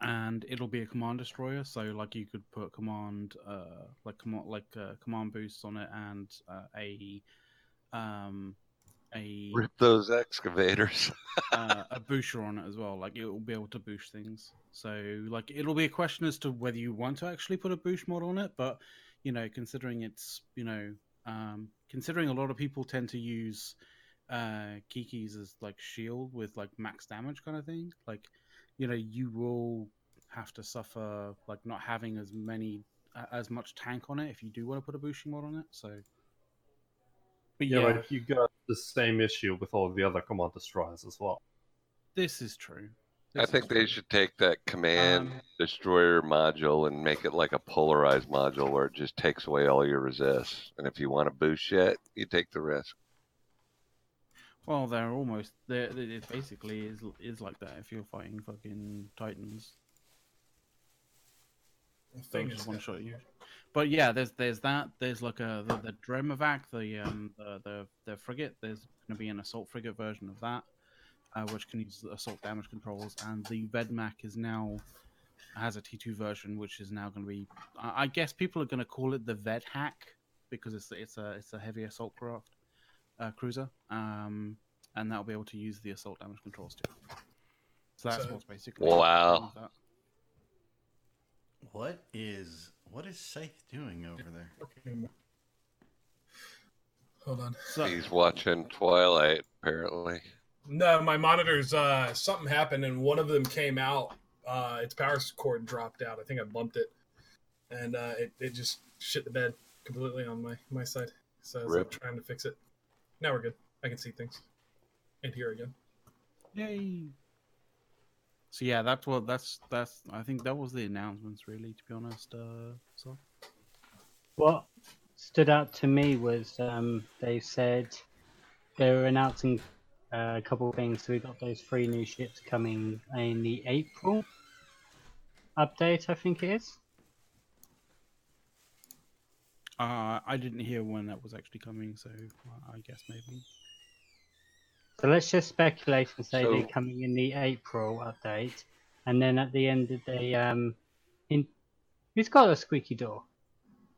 and it'll be a command destroyer. So like you could put command, uh, like command, like uh, command boosts on it, and uh, a, um, a Rip those excavators. uh, a booster on it as well. Like it will be able to boost things. So like it'll be a question as to whether you want to actually put a boost mod on it. But you know, considering it's you know, um, considering a lot of people tend to use uh, Kikis as like shield with like max damage kind of thing. Like you know, you will have to suffer like not having as many uh, as much tank on it if you do want to put a boosting mod on it. So. But Yeah, yeah, but you got the same issue with all the other command destroyers as well. this is true. I This think is they true. should take that command Um, destroyer module and make it like a polarized module where it just takes away all your resists. And if you want to boost shit, you take the risk. Well, they're almost. They're, it basically is is like that if you're fighting fucking titans. The thing just one shot you. But yeah, there's there's that. There's like a the, the Damavik, the um the, the the frigate. There's going to be an assault frigate version of that, uh, which can use assault damage controls. And the Vedmak is now has a T2 version, which is now going to be. I I guess people are going to call it the Ved Hack because it's it's a it's a heavy assault craft uh, cruiser, um, and that'll be able to use the assault damage controls too. So that's So- what's basically. Wow. What is what is Scythe doing over there? hold on. So, He's watching Twilight, apparently. No, my monitors. Uh, something happened, and one of them came out. Uh, its power cord dropped out. I think I bumped it, and uh, it it just shit the bed completely on my my side. So I was like, Rip. trying to fix it. Now we're good. I can see things and hear again. Yay! So yeah, that's what that's that's. I think that was the announcements, really. To be honest, uh, so What stood out to me was um, they said they were announcing uh, a couple of things. So we got those three new ships coming in the April update, I think it is. Uh, I didn't hear when that was actually coming. So uh, I guess maybe. So let's just speculate and say So- they're coming in the April update, and then at the end of the um, in, who's got a squeaky door?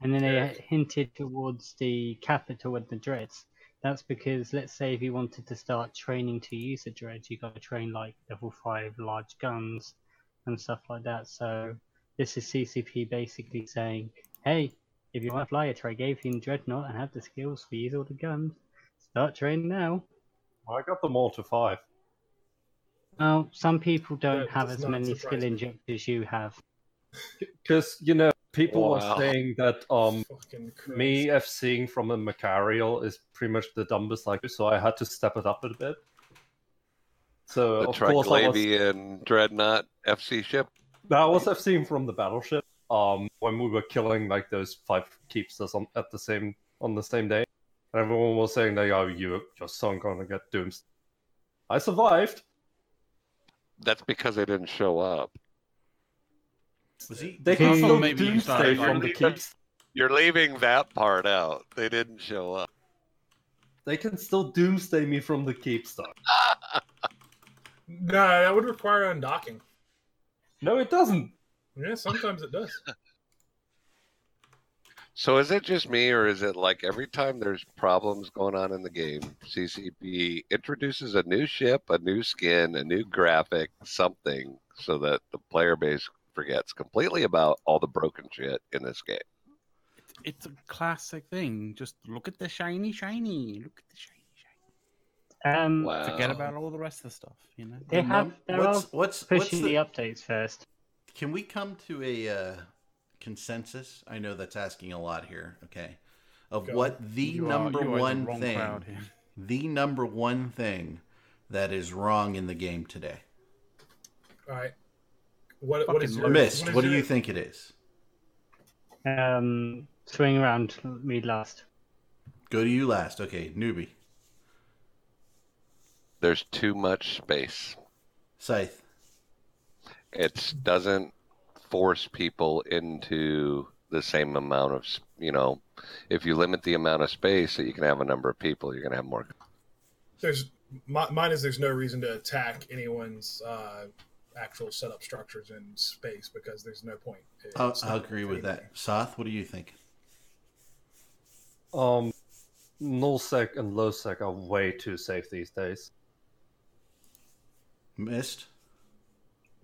And then they Eric. hinted towards the capital and the dreads. That's because let's say if you wanted to start training to use a dread, you got to train like level five large guns and stuff like that. So this is CCP basically saying, hey, if you want to fly a Trigathian dreadnought and have the skills for use all the guns, start training now. I got them all to five. Well, some people don't That have as many skill me. injectors you have. Because you know, people Wow. are saying that um me FCing from a Machariel is pretty much the dumbest I could, so I had to step it up a bit. So The of course I was, Triglavian Dreadnought FC ship. that was FCing from the battleship. Um, when we were killing like those five Keepstars on at the same on the same day, and everyone was saying that oh you your son gonna get doomed. I survived. That's because they didn't show up. Was he? They can still Maybe you doomsday started from the keeps. You're leaving that part out. They didn't show up. They can still doomsday me from the Keepstar. No, that would require undocking. No, it doesn't. Yeah, sometimes it does. So is it just me, or is it like every time there's problems going on in the game, CCP introduces a new ship, a new skin, a new graphic, something, so that the player base forgets completely about all the broken shit in this game? It's a classic thing. Just look at the shiny, shiny. Look at the shiny, shiny. Um, Wow. Forget about all the rest of the stuff. You know. They have. num- what's all what's what's pushing the, the updates first. Can we come to a uh, consensus? I know that's asking a lot here. Okay, of Go. what the You number are in the one thing, the number one thing that is wrong in the game today. All right. What, what is Fucking your, Mist. is What do your- you think it is? Um, swing around. Me last. Go to you last. Okay, newbie. There's too much space. Scythe. It doesn't force people into the same amount of, you know, if you limit the amount of space that you can have a number of people, you're going to have more. There's mi- mine is there's no reason to attack anyone's uh, actual setup structures in space because there's no point. I'll, I'll agree with that. Soth, what do you think? Um, null sec and low sec are way too safe these days. Mist.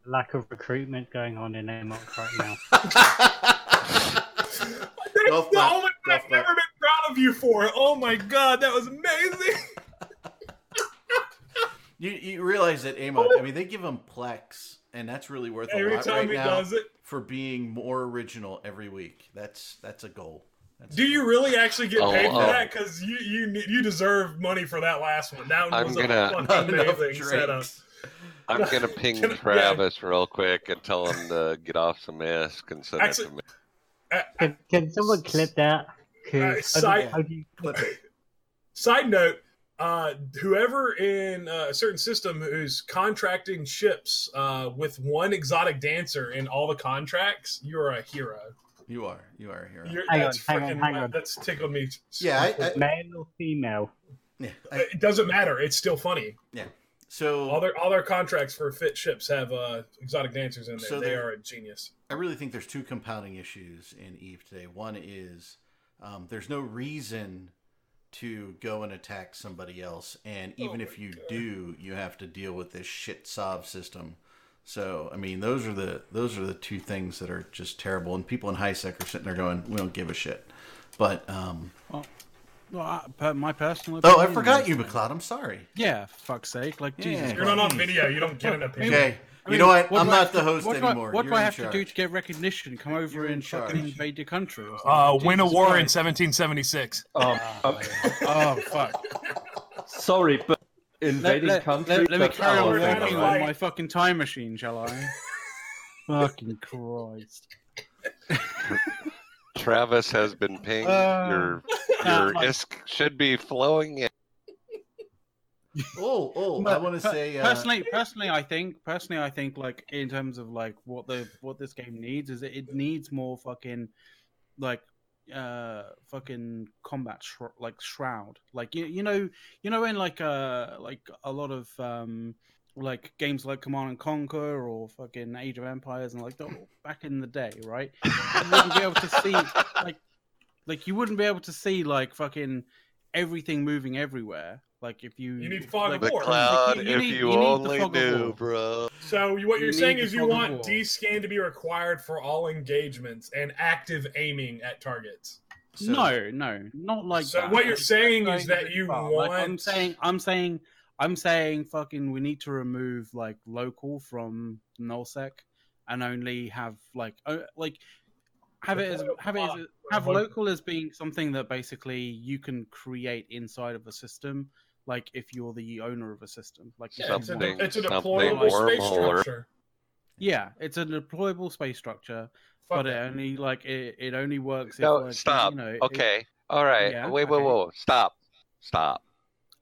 Lack of recruitment going on in Amok right now. That's Golf the only thing I've never been proud of you for. Oh my god, that was amazing. You, you realize that Amok, I mean, they give him Plex, and that's really worth a lot time right he now does it. for being more original every week. That's that's a goal. That's Do you really actually get Oh, paid for oh. that? Because you you you deserve money for that last one. That one I'm was gonna- a Not fucking enough amazing setup. drinks. I'm going to ping Can I- yeah. Travis real quick and tell him to get off some mask and send Actually- it to me. Uh, Can, can someone clip that? 'Cause Uh, I don't- side- how do you- Clip it. Side note: uh, whoever in uh, a certain system who's contracting ships uh, with one exotic dancer in all the contracts, you're a hero. You are. You are a hero. You're, Hang on, that's hang on, freaking- hang on. That's tickled me. Yeah, I- I- male or female? yeah. I- it doesn't matter. It's still funny. So All their all their contracts for fit ships have uh, exotic dancers in there. So they they're- a genius. I really think there's two compounding issues in Eve today. One is um, there's no reason to go and attack somebody else, and even Oh if you God. do, you have to deal with this shit sov system. So I mean, those are the those are the two things that are just terrible, and people in high sec are sitting there going, "We don't give a shit." But um, Well, I, per, my personal. oh, I forgot you, that- McLeod. I'm sorry. Yeah, fuck's sake! Like Yeah. Jesus. You're Christ. not on video. You don't get an opinion. Okay, I you mean, know what? do I'm not have the host what do I- anymore. what do You're I in have to do to get recognition? Come over You're in and fucking invade your country. Or Uh, win a Jesus war in 1776. Um, um, Oh fuck! sorry, but invading let, country. let, let me carry on we're thing, trying to walking on my fucking time machine, shall I? fucking Christ! Travis has been pinged. Uh, your your like- ISK should be flowing in. Oh, oh, I want to Per- say uh, personally, personally, I think personally, I think like in terms of like what the what this game needs is it, it needs more fucking like uh fucking combat shro- like shroud like you, you know you know in like uh like a lot of um like games like command and conquer or fucking age of empires and like the, back in the day right you wouldn't be able to see like like you wouldn't be able to see like fucking everything moving everywhere. Like if you You need fog like, of The war. cloud, you if need- you, you only fog of knew, war. bro. So you- what You you're saying is you want. D scan to be required for all engagements and active aiming at targets. So- no, no, not like so that. what you're saying is that you want. Like, I'm saying, I'm saying, I'm saying, fucking, we need to remove like local from nullsec and only have like, like, have it as have it as have local as being something that basically you can create inside of a system. Like if you're the owner of a system, like if Yeah, it's a, it's a deployable space wormhole. structure. yeah, it's a deployable space structure, Fuck but it that. only like it, it only works. No, if, like, stop. You know, it- Okay. All right. Yeah, wait, wait, okay. whoa. Stop. Stop.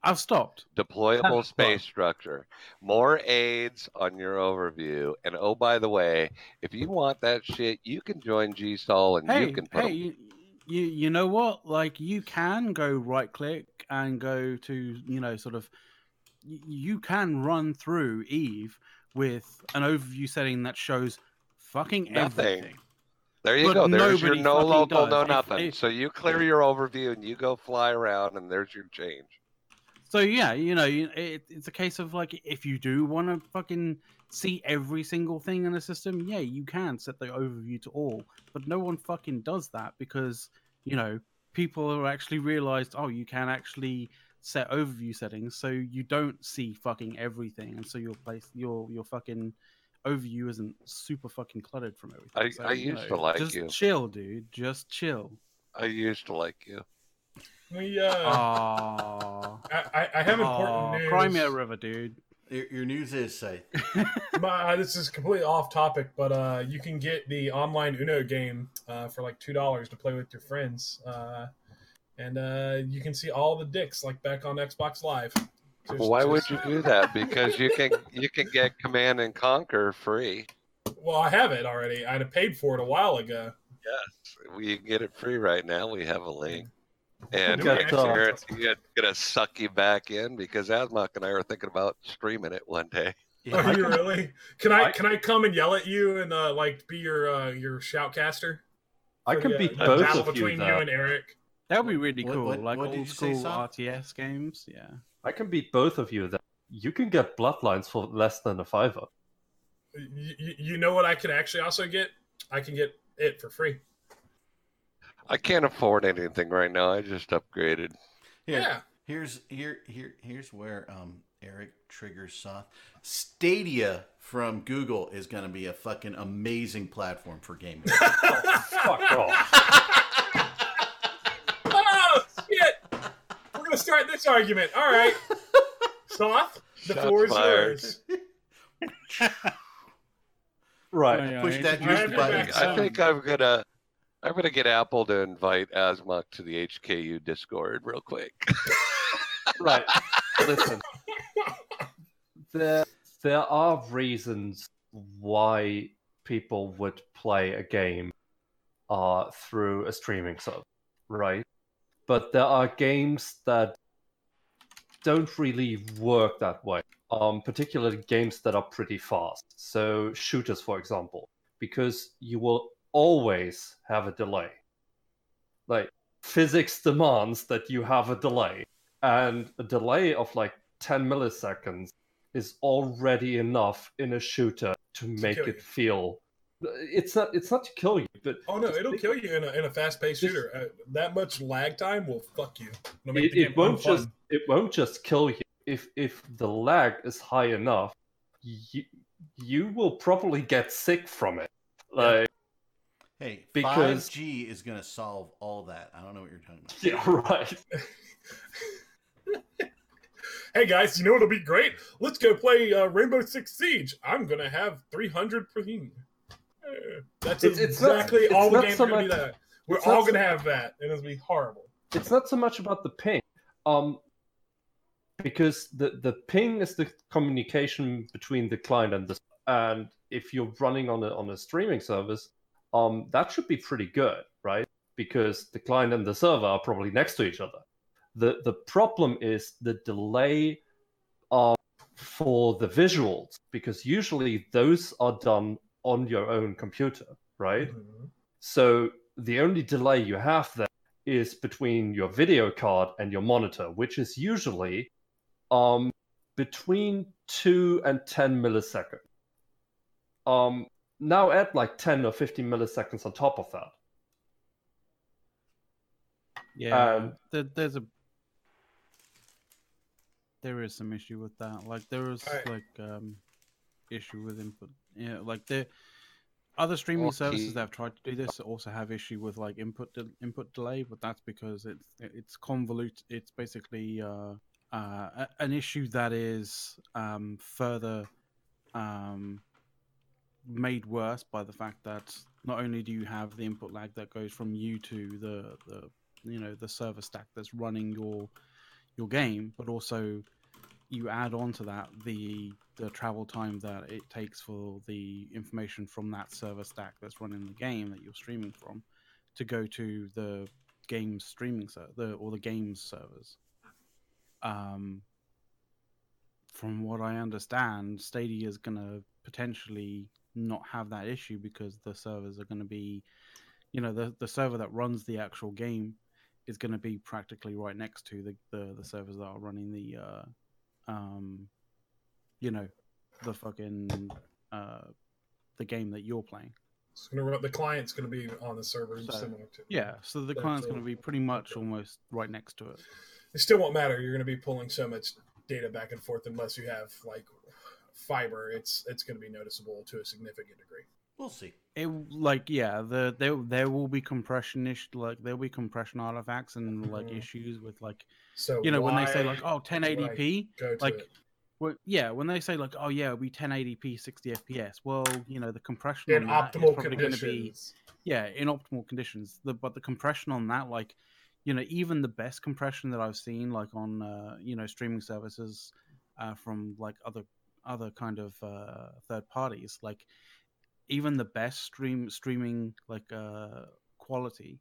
I've stopped. Deployable space structure. More aids on your overview. And oh, by the way, if you want that shit, you can join GSOL and hey, you can put hey, you, you you know what? Like you can go right click and go to you know sort of you can run through Eve with an overview setting that shows fucking Nothing. everything. There you but go. There's your no local, no does. If- nothing. if- so you clear your overview and you go fly around, and there's your change. So yeah, you know, it, it's a case of like if you do want to fucking see every single thing in the system, yeah, you can set the overview to all, but no one fucking does that because you know people have actually realized, oh, you can actually set overview settings, so you don't see fucking everything, and so your place, your your fucking overview isn't super fucking cluttered from everything. I- So, I used know, to like just you. chill, dude, just chill. I used to like you. We, uh, Ah, I, I, I have important news. Cry me a river, dude. Your, your news is safe. My, this is completely off topic, but uh, you can get the online Uno game uh, for like two dollars to play with your friends, uh, and uh, you can see all the dicks like back on Xbox Live. Just- Why would you do that? Because you can you can get Command and Conquer free. Well, I have it already. I'd have paid for it a while ago. Yes, we can get it free right now. We have a link. And Got, next uh, it's gonna- gonna suck you back in because Asmok and I are thinking about streaming it one day. Are you really? Can I I- can I come and yell at you and uh, like be your uh, your shoutcaster? I can the, beat uh, both battle of you between you there. and Eric. That would be really What- cool, what- like what did old you say, school Soft? RTS games. Yeah. I can beat both of you. That you can get bloodlines for less than a fiver. You, you- you know what I could actually also get? I can get it for free. I can't afford anything right now. I just upgraded. Here, Yeah. Here's here here here's where um Eric triggers Soth. Stadia from Google is going to be a fucking amazing platform for gaming. Fuck off. oh shit! We're gonna start this argument. All right, Soth, the Shots floor is fired. yours. Right. Push that I juice button. I think I'm gonna I'm gonna get Apple to invite Asmok to the HKU Discord real quick. right. Listen, there there are reasons why people would play a game uh, through a streaming service, right? But there are games that don't really work that way. Um, particularly games that are pretty fast. So shooters, for example, because you will always have a delay. Like physics demands that you have a delay and a delay of like 10 milliseconds is already enough in a shooter to make kill it you. feel it's not it's not to kill you but Oh no, it'll kill you in a, in a fast paced Just- shooter. Uh, that much lag time will fuck you. It, it won't unfun. just it won't just kill you if if the lag is high enough you you will probably get sick from it like Hey, Because- 5G is going to solve all that. I don't know what you're talking about. yeah right Hey guys, you know what'll be great? Let's go play uh, Rainbow Six Siege. I'm gonna have 300 ping. Uh, That's It's- it's not- exactly it's all the games so are gonna be that. We're all gonna have that, and it'll be horrible. it's not so much about the ping um because the the ping is the communication between the client and the and if you're running on a on a streaming service um that should be pretty good right because the client and the server are probably next to each other the the problem is the delay um, for the visuals because usually those are done on your own computer right Mhm. so the only delay you have there is between your video card and your monitor, which is usually um, between 2 and 10 milliseconds. Um, now add like 10 or 15 milliseconds on top of that. Yeah, Um, there, there's a there is some issue with that. Like there is Alright. like um issue with input. Yeah, like the other streaming Well, services key- that have tried to do this also have issue with like input de- input delay, but that's because it's it's convolute. It's basically uh, uh, a- an issue that is um, further um, made worse by the fact that not only do you have the input lag that goes from you to the the you know the server stack that's running your your game, but also you add on to that the the travel time that it takes for the information from that server stack that's running the game that you're streaming from to go to the game streaming ser- the or the games servers. Um, from what I understand, Stadia is going to potentially not have that issue because the servers are going to be, you know, the the server that runs the actual game is going to be practically right next to the, the the servers that are running the uh um you know the fucking uh the game that you're playing. It's gonna run, the client's gonna be on the server So, similar to yeah so the client's going to be pretty much almost right next to it. It still won't matter. You're gonna be pulling so much data back and forth unless you have like fiber. It's it's gonna be noticeable to a significant degree. We'll see. it like yeah the there there will be compression ish like there'll be compression artifacts and like Mhm. issues with like So you know when they say like oh that's what I 1080p like it. well, yeah, when they say like, "Oh yeah, it'll be 1080p, 60 FPS," well, you know, the compression in on that is optimal probably going to conditions. be yeah in optimal conditions. The but the compression on that, like, you know, even the best compression that I've seen, like on uh, you know streaming services uh, from like other other kind of uh, third parties, like even the best stream streaming like uh, quality,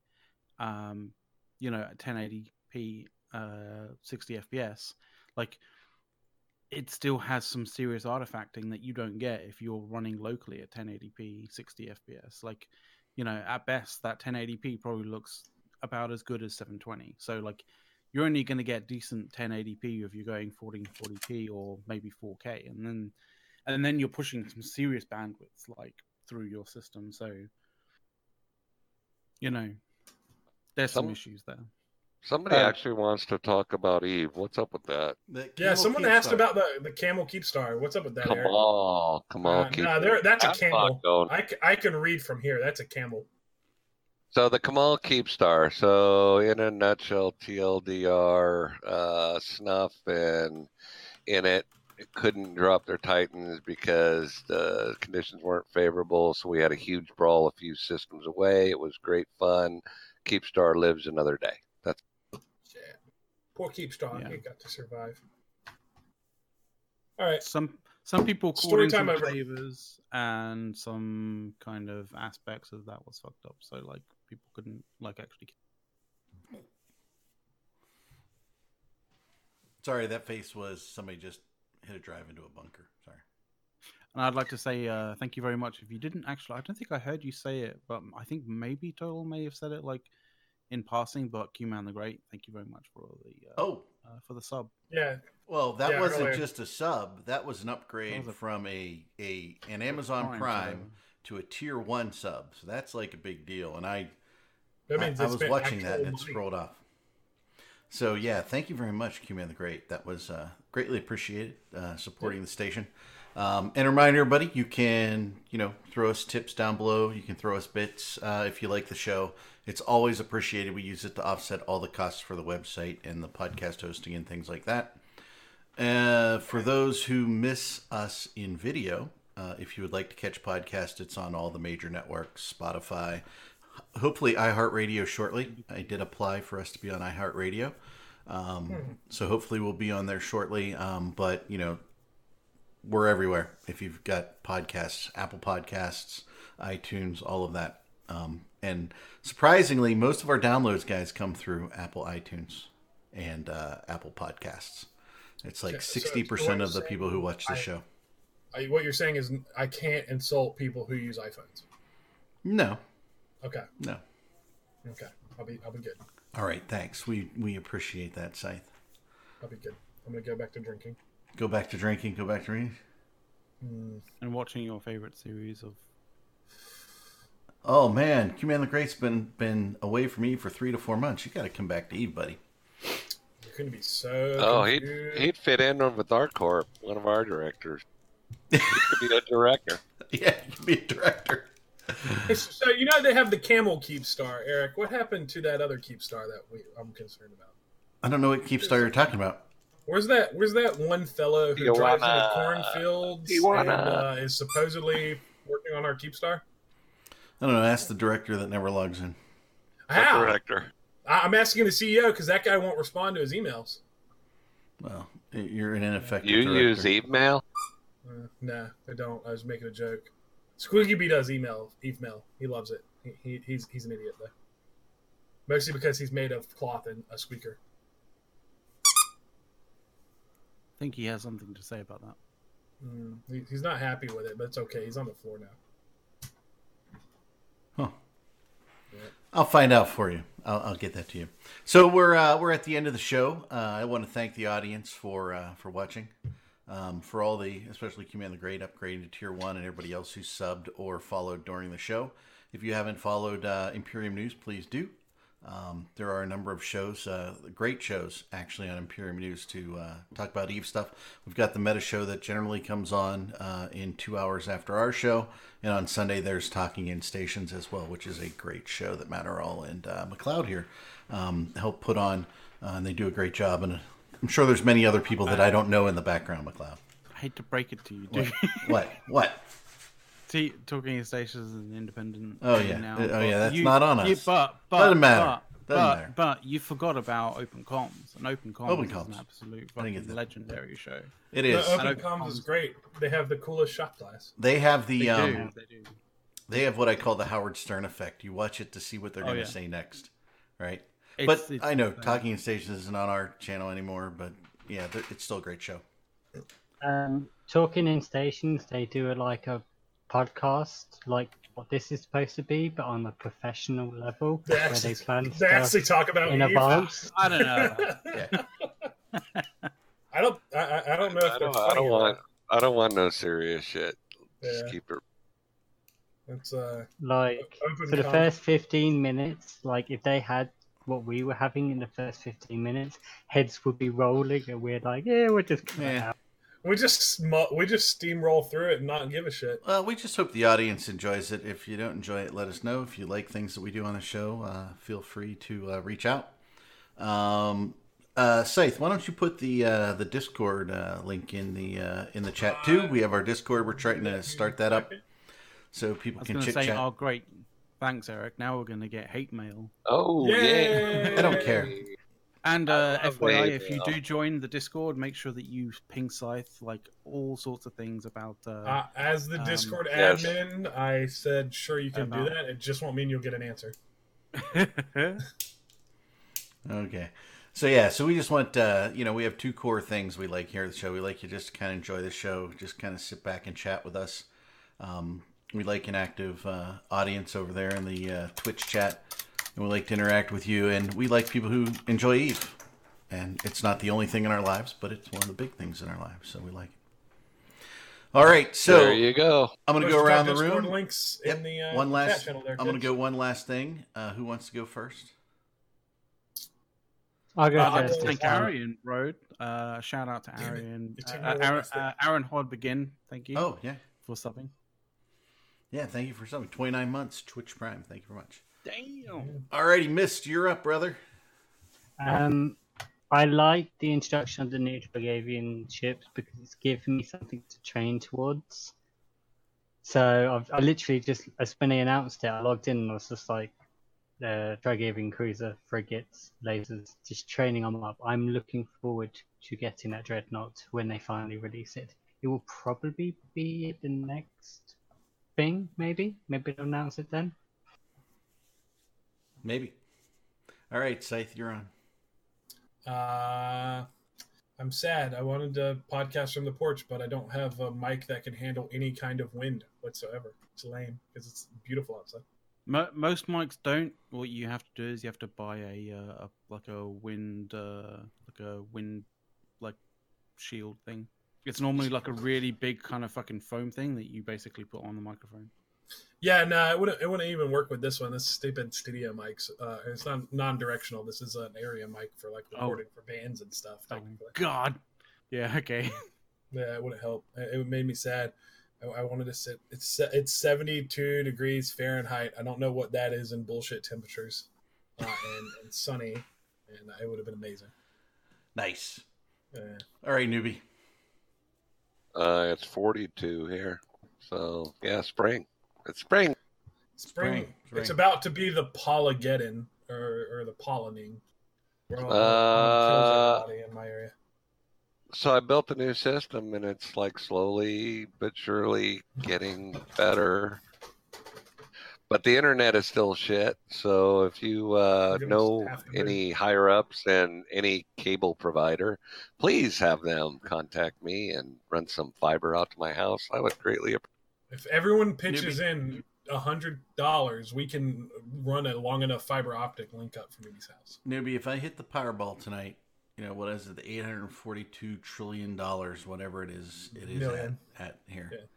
um, you know, at 1080p, uh, 60 FPS, like it still has some serious artifacting that you don't get if you're running locally at 1080p 60 fps like you know at best that 1080p probably looks about as good as 720 so like you're only going to get decent 1080p if you're going 1440p or maybe 4k and then and then you're pushing some serious bandwidth like through your system so you know there's some Some- issues there Somebody Uh, actually wants to talk about Eve. What's up with that? Yeah, someone asked Star. about the the camel keep star. What's up with that? Come Eric? on, come on. Uh, keep nah, there- that's a camel. I, going. I, c- I can read from here. That's a camel. So the Kamal Keepstar. So in a nutshell, TLDR, uh, Snuff, and Init, it couldn't drop their Titans because the conditions weren't favorable. So we had a huge brawl a few systems away. It was great fun. Keepstar lives another day. That's Shit. Poor keep star. Yeah. He got to survive. All right. some some people called Story in some time over. favors and some kind of aspects of that was fucked up so like people couldn't like actually Sorry, that face was somebody just hit a drive into a bunker. Sorry. and i'd like to say uh thank you very much if you didn't actually i don't think i heard you say it but i think maybe total may have said it like in passing but q-man the great thank you very much for all the uh, Oh, uh, for the sub Yeah. well, that Yeah, wasn't earlier. just a sub. That was an upgrade was a- from a a an Amazon Prime, to a tier one sub. So that's like a big deal. And I That I, means I it's was watching that and it scrolled off. So yeah, thank you very much, Q Man the Great. That was uh, greatly appreciated uh, supporting the station. Um, and a reminder, everybody, you can you know throw us tips down below. You can throw us bits uh, if you like the show. It's always appreciated. We use it to offset all the costs for the website and the podcast hosting and things like that. Uh, for those who miss us in video, uh, if you would like to catch podcast, it's on all the major networks, Spotify, hopefully iHeartRadio shortly. I did apply for us to be on iHeartRadio, um, so hopefully we'll be on there shortly. Um, but you know, we're everywhere. If you've got podcasts, Apple Podcasts, iTunes, all of that. Um, and surprisingly, most of our downloads, guys, come through Apple iTunes and uh, Apple Podcasts. It's like so- so sixty percent of the people who watch the I- show. I, what you're saying is I can't insult people who use iPhones. No, Okay. no. Okay. I'll be I'll be good. All right, thanks. We we appreciate that, Scythe. I'll be good. I'm gonna go back to drinking. Go back to drinking. Go back to reading. Hmm. And watching your favorite series of Oh man, Command the Great's been been away from Eve for three to four months. You got to come back to Eve, buddy. You're gonna be so. Oh, he'd he'd fit in with our corp, one of our directors. He could be a director. Yeah, you can be a director. Hey, So you know they have the camel keep star, Eric. What happened to that other keep star that we, I'm concerned about? I don't know what keep star you're talking about. Where's that? Where's that one fellow who You drives wanna- into cornfields you wanna- and uh, is supposedly working on our keep star? I don't know. Ask the director that never logs in. How? Director. I- I'm asking the CEO because that guy won't respond to his emails. Well, you're an ineffective. You director. use email? Uh, nah, I don't. I was making a joke. Squeaky B does email, email. He loves it. He, he, he's he's an idiot though. Mostly because he's made of cloth and a squeaker. I think he has something to say about that. Mm, he, he's not happy with it, but it's okay. He's on the floor now. Huh. I'll find out for you. I'll, I'll get that to you. So we're uh, we're at the end of the show. Uh, I want to thank the audience for uh, for watching, um, for all the especially Command the Great upgrading to Tier One and everybody else who subbed or followed during the show. If you haven't followed uh, Imperium News, please do. Um, there are a number of shows, uh, great shows actually on Imperium News to uh, talk about Eve stuff. We've got the meta show that generally comes on uh, in two hours after our show, and on Sunday there's Talking in Stations as well, which is a great show that Matt Earl and uh, McLeod here um, help put on, uh, and they do a great job. And I'm sure there's many other people that I don't know in the background, McLeod. I hate to break it to you, dude. what? What? See, talking in stations is an independent. Oh, yeah. Now, Oh, yeah, that's you- not on you- us. but, but Doesn't matter. But, Doesn't but, matter. but you forgot about Open Comms, and Open Comms Open is an absolute I didn't get fucking that. legendary show. It is. The is. open Open comms is great. They have the coolest shot glass. They have the They um, do, they do. they have what I call the Howard Stern effect. You watch it to see what they're Oh, going to yeah. say next, right? It's- but it's- I know uh, Talking in Stations isn't on our channel anymore. But yeah, it's still a great show. Um, talking in stations, they do a, like a podcast, like what this is supposed to be, but on a professional level, They where they plan they stuff actually talk about in Eve. advance. I don't know. Yeah. I don't. I, I- I don't know if I don't, I don't want not. I don't want no serious shit. Just Yeah. keep it It's uh. Like Open for the com- first 15 minutes, like if they had what we were having in the first 15 minutes, heads would be rolling, and we're like, yeah, we're just coming Yeah. out. We just smu- we just steamroll through it and not give a shit. Well, we just hope the audience enjoys it. If you don't enjoy it, let us know. If you like things that we do on the show, uh, feel free to uh, reach out. Um, uh, Scythe, why don't you put the uh, the Discord uh, link in the uh, in the chat too? We have our Discord. We're trying to start that up so I people was can chit say, chat. oh, great. Thanks, Eric. Now we're going to get hate mail. Oh Yay! yeah. I don't care. And uh, FYI, hate if you do join the Discord, make sure that you ping Scythe like all sorts of things about. Uh, Uh, as the Um, Discord yes. admin, I said, sure, you can do that. It just won't mean you'll get an answer. Okay. So yeah, so we just want uh, you know we have two core things we like here at the show. We like you just to kind of enjoy the show, just kind of sit back and chat with us. Um, we like an active uh, audience over there in the uh, Twitch chat, and we like to interact with you. And we like people who enjoy Eve. And it's not the only thing in our lives, but it's one of the big things in our lives, so we like it. All right, so there you go. I'm going to go around the room. Links Yep. in the uh, one last. chat channel there. I'm going to go one last thing. Uh, who wants to go first? I'll go Uh, first to this thank time. Arian Road. Uh, shout out to Arian. Uh, Aaron, uh, Aaron Hod Begin. Thank you Oh yeah, for subbing. Yeah. Thank you for something. 29 months Twitch Prime. Thank you very much. Damn. Alrighty, Mist, you're up, brother. Um, I like the introduction of the new Triglavian ships because it's given me something to train towards. So I've I literally just as when they announced it, I logged in and I was just like, uh, Triglavian cruiser, frigates, lasers, just training them up. I'm looking forward to getting that dreadnought when they finally release it. It will probably be the next thing, maybe. Maybe they'll announce it then. Maybe. All right, Scythe, you're on. Uh, I'm sad. I wanted to podcast from the porch, but I don't have a mic that can handle any kind of wind whatsoever. It's lame because it's beautiful outside. Mo- most mics don't. What you have to do is you have to buy a, uh, a like a wind uh, like a wind like shield thing. It's normally like a really big kind of fucking foam thing that you basically put on the microphone. Yeah, no, it wouldn't. It wouldn't even work with this one. This stupid studio mics. Uh, it's not non-directional. This is an area mic for like Oh. recording for bands and stuff. Oh God. Yeah. Okay. Yeah, it wouldn't help. It, it made me sad. I, I wanted to sit. It's it's seventy two degrees Fahrenheit. I don't know what that is in bullshit temperatures, uh, and, and sunny, and it would have been amazing. Nice. Yeah. All right, newbie. Uh, it's 42 here. So, yeah, spring. It's spring. Spring, Spring, spring. It's about to be the Polygeddon or or the pollinating. Where all, all Uh, in my area. So I built a new system and it's like slowly but surely getting better. But the internet is still shit. So if you uh, know any higher ups and any cable provider, please have them contact me and run some fiber out to my house. I would greatly appreciate If everyone pitches in a hundred dollars, we can run a long enough fiber optic link up for Newbie's house. Newbie, if I hit the Powerball tonight, you know, what is it, the $842 trillion, whatever it is, it is at, at here.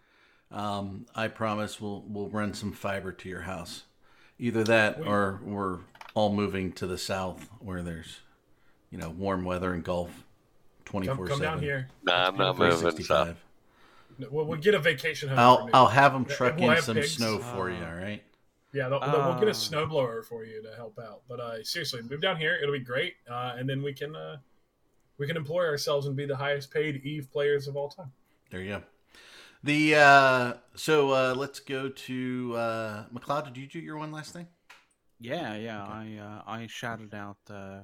Um, I promise we'll, we'll run some fiber to your house. Either that We- or we're all moving to the south where there's, you know, warm weather and Gulf 24 Come, come down here. Nah, I'm not moving. So 365. We'll, we'll get a vacation home. I'll, for I'll have them Yeah, truck we'll in some pigs. snow for you, Ah. all right? Yeah, they'll, they'll- we'll get Ah. a snowblower for you to help out. But uh, seriously, move down here. It'll be great, uh, and then we can uh, we can employ ourselves and be the highest paid Eve players of all time. There you go. The uh, so uh, let's go to uh, McLeod. Did you do your one last thing? Yeah. Yeah. I uh, I shouted out uh,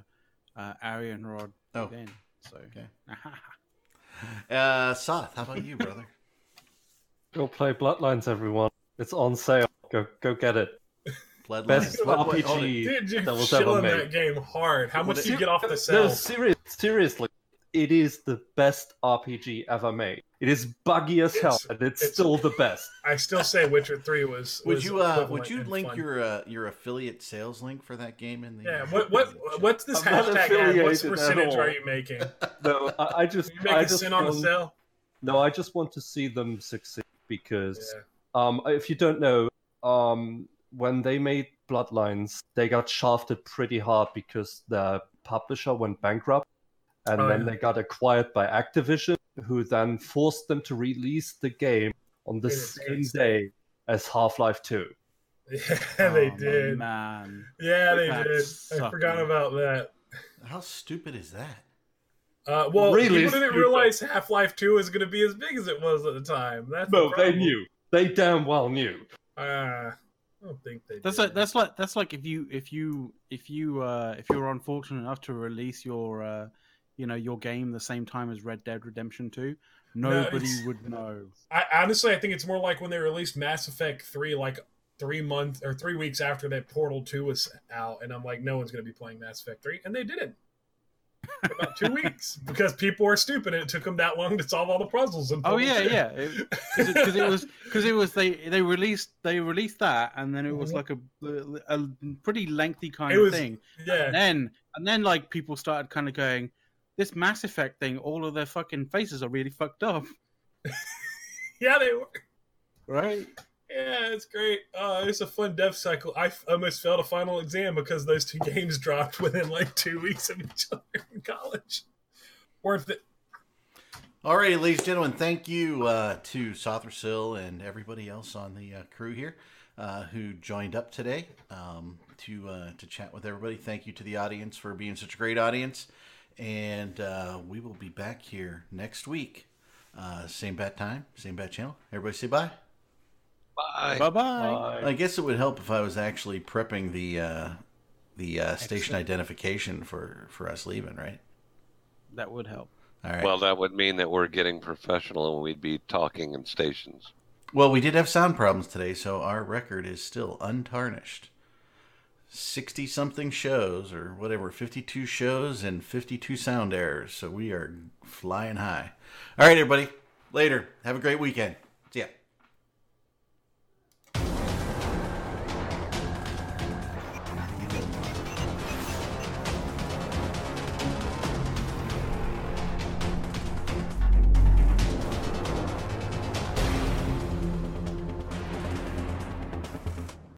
uh, Arian Rod Oh. then. So. Okay. Uh, Soth, how about you, brother? Go play Bloodlines, everyone. It's on sale. Go go get it. Bloodlines. Best What- what- RPG Dude, you're that was ever shilling made. that game hard. How much do you get off the sale? No, sell? serious, seriously, it is the best RPG ever made. It is buggy as hell, It's- and it's, it's- still the best. I still say Witcher Three was. Would was you uh, would you link fun. your uh, your affiliate sales link for that game in the? Yeah, what what in the chat? what's this I'm hashtag ad? What's percentage are you making? No, I, I just, You I making just sin on the want- sale? no, I just want to see them succeed because, Yeah. um, if you don't know, um, when they made Bloodlines, they got shafted pretty hard because the publisher went bankrupt, and Oh, then yeah. they got acquired by Activision, who then forced them to release the game on the In same day as Half-Life 2. Yeah, they Oh, did. Man. Yeah, they That did. I forgot man. about that. How stupid is that? Uh, well, Really people didn't stupid. realize Half Life Two was going to be as big as it was at the time. That's the No, they knew. They damn well knew. Uh, I don't think they. That's did. like that's like that's like if you if you if you uh if you were unfortunate enough to release your uh you know your game the same time as Red Dead Redemption 2, nobody it's- would know. I honestly, I think it's more like when they released Mass Effect Three, like three months or three weeks after that Portal Two was out, and I'm like, no one's going to be playing Mass Effect Three, and they didn't. About two weeks because people were stupid and it took them that long to solve all the puzzles. in Oh yeah, 2. yeah. Because it, was because it was they they released they released that and then it was Mhm. like a, a pretty lengthy kind It of thing. yeah. And then and then like people started kind of going, this Mass Effect thing, all of their fucking faces are really fucked up, yeah, they were. right? Yeah, it's great. Uh, it's a fun dev cycle. I f- almost failed a final exam because those two games dropped within like two weeks of each other in college. Worth it. All right, ladies and gentlemen, thank you uh, to Sothersill and everybody else on the uh, crew here uh, who joined up today um, to uh, to chat with everybody. Thank you to the audience for being such a great audience, and uh, we will be back here next week, uh, same bat time, same bat channel. Everybody say bye. Bye. Bye bye. Bye. I guess it would help if I was actually prepping the uh, the uh, station identification for for us leaving, right? That would help. All right. Well, that would mean that we're getting professional and we'd be talking in stations. Well, we did have sound problems today, so our record is still untarnished. 60 something shows, or whatever, 52 shows and 52 sound errors. So we are flying high. All right, everybody. Later. Have a great weekend.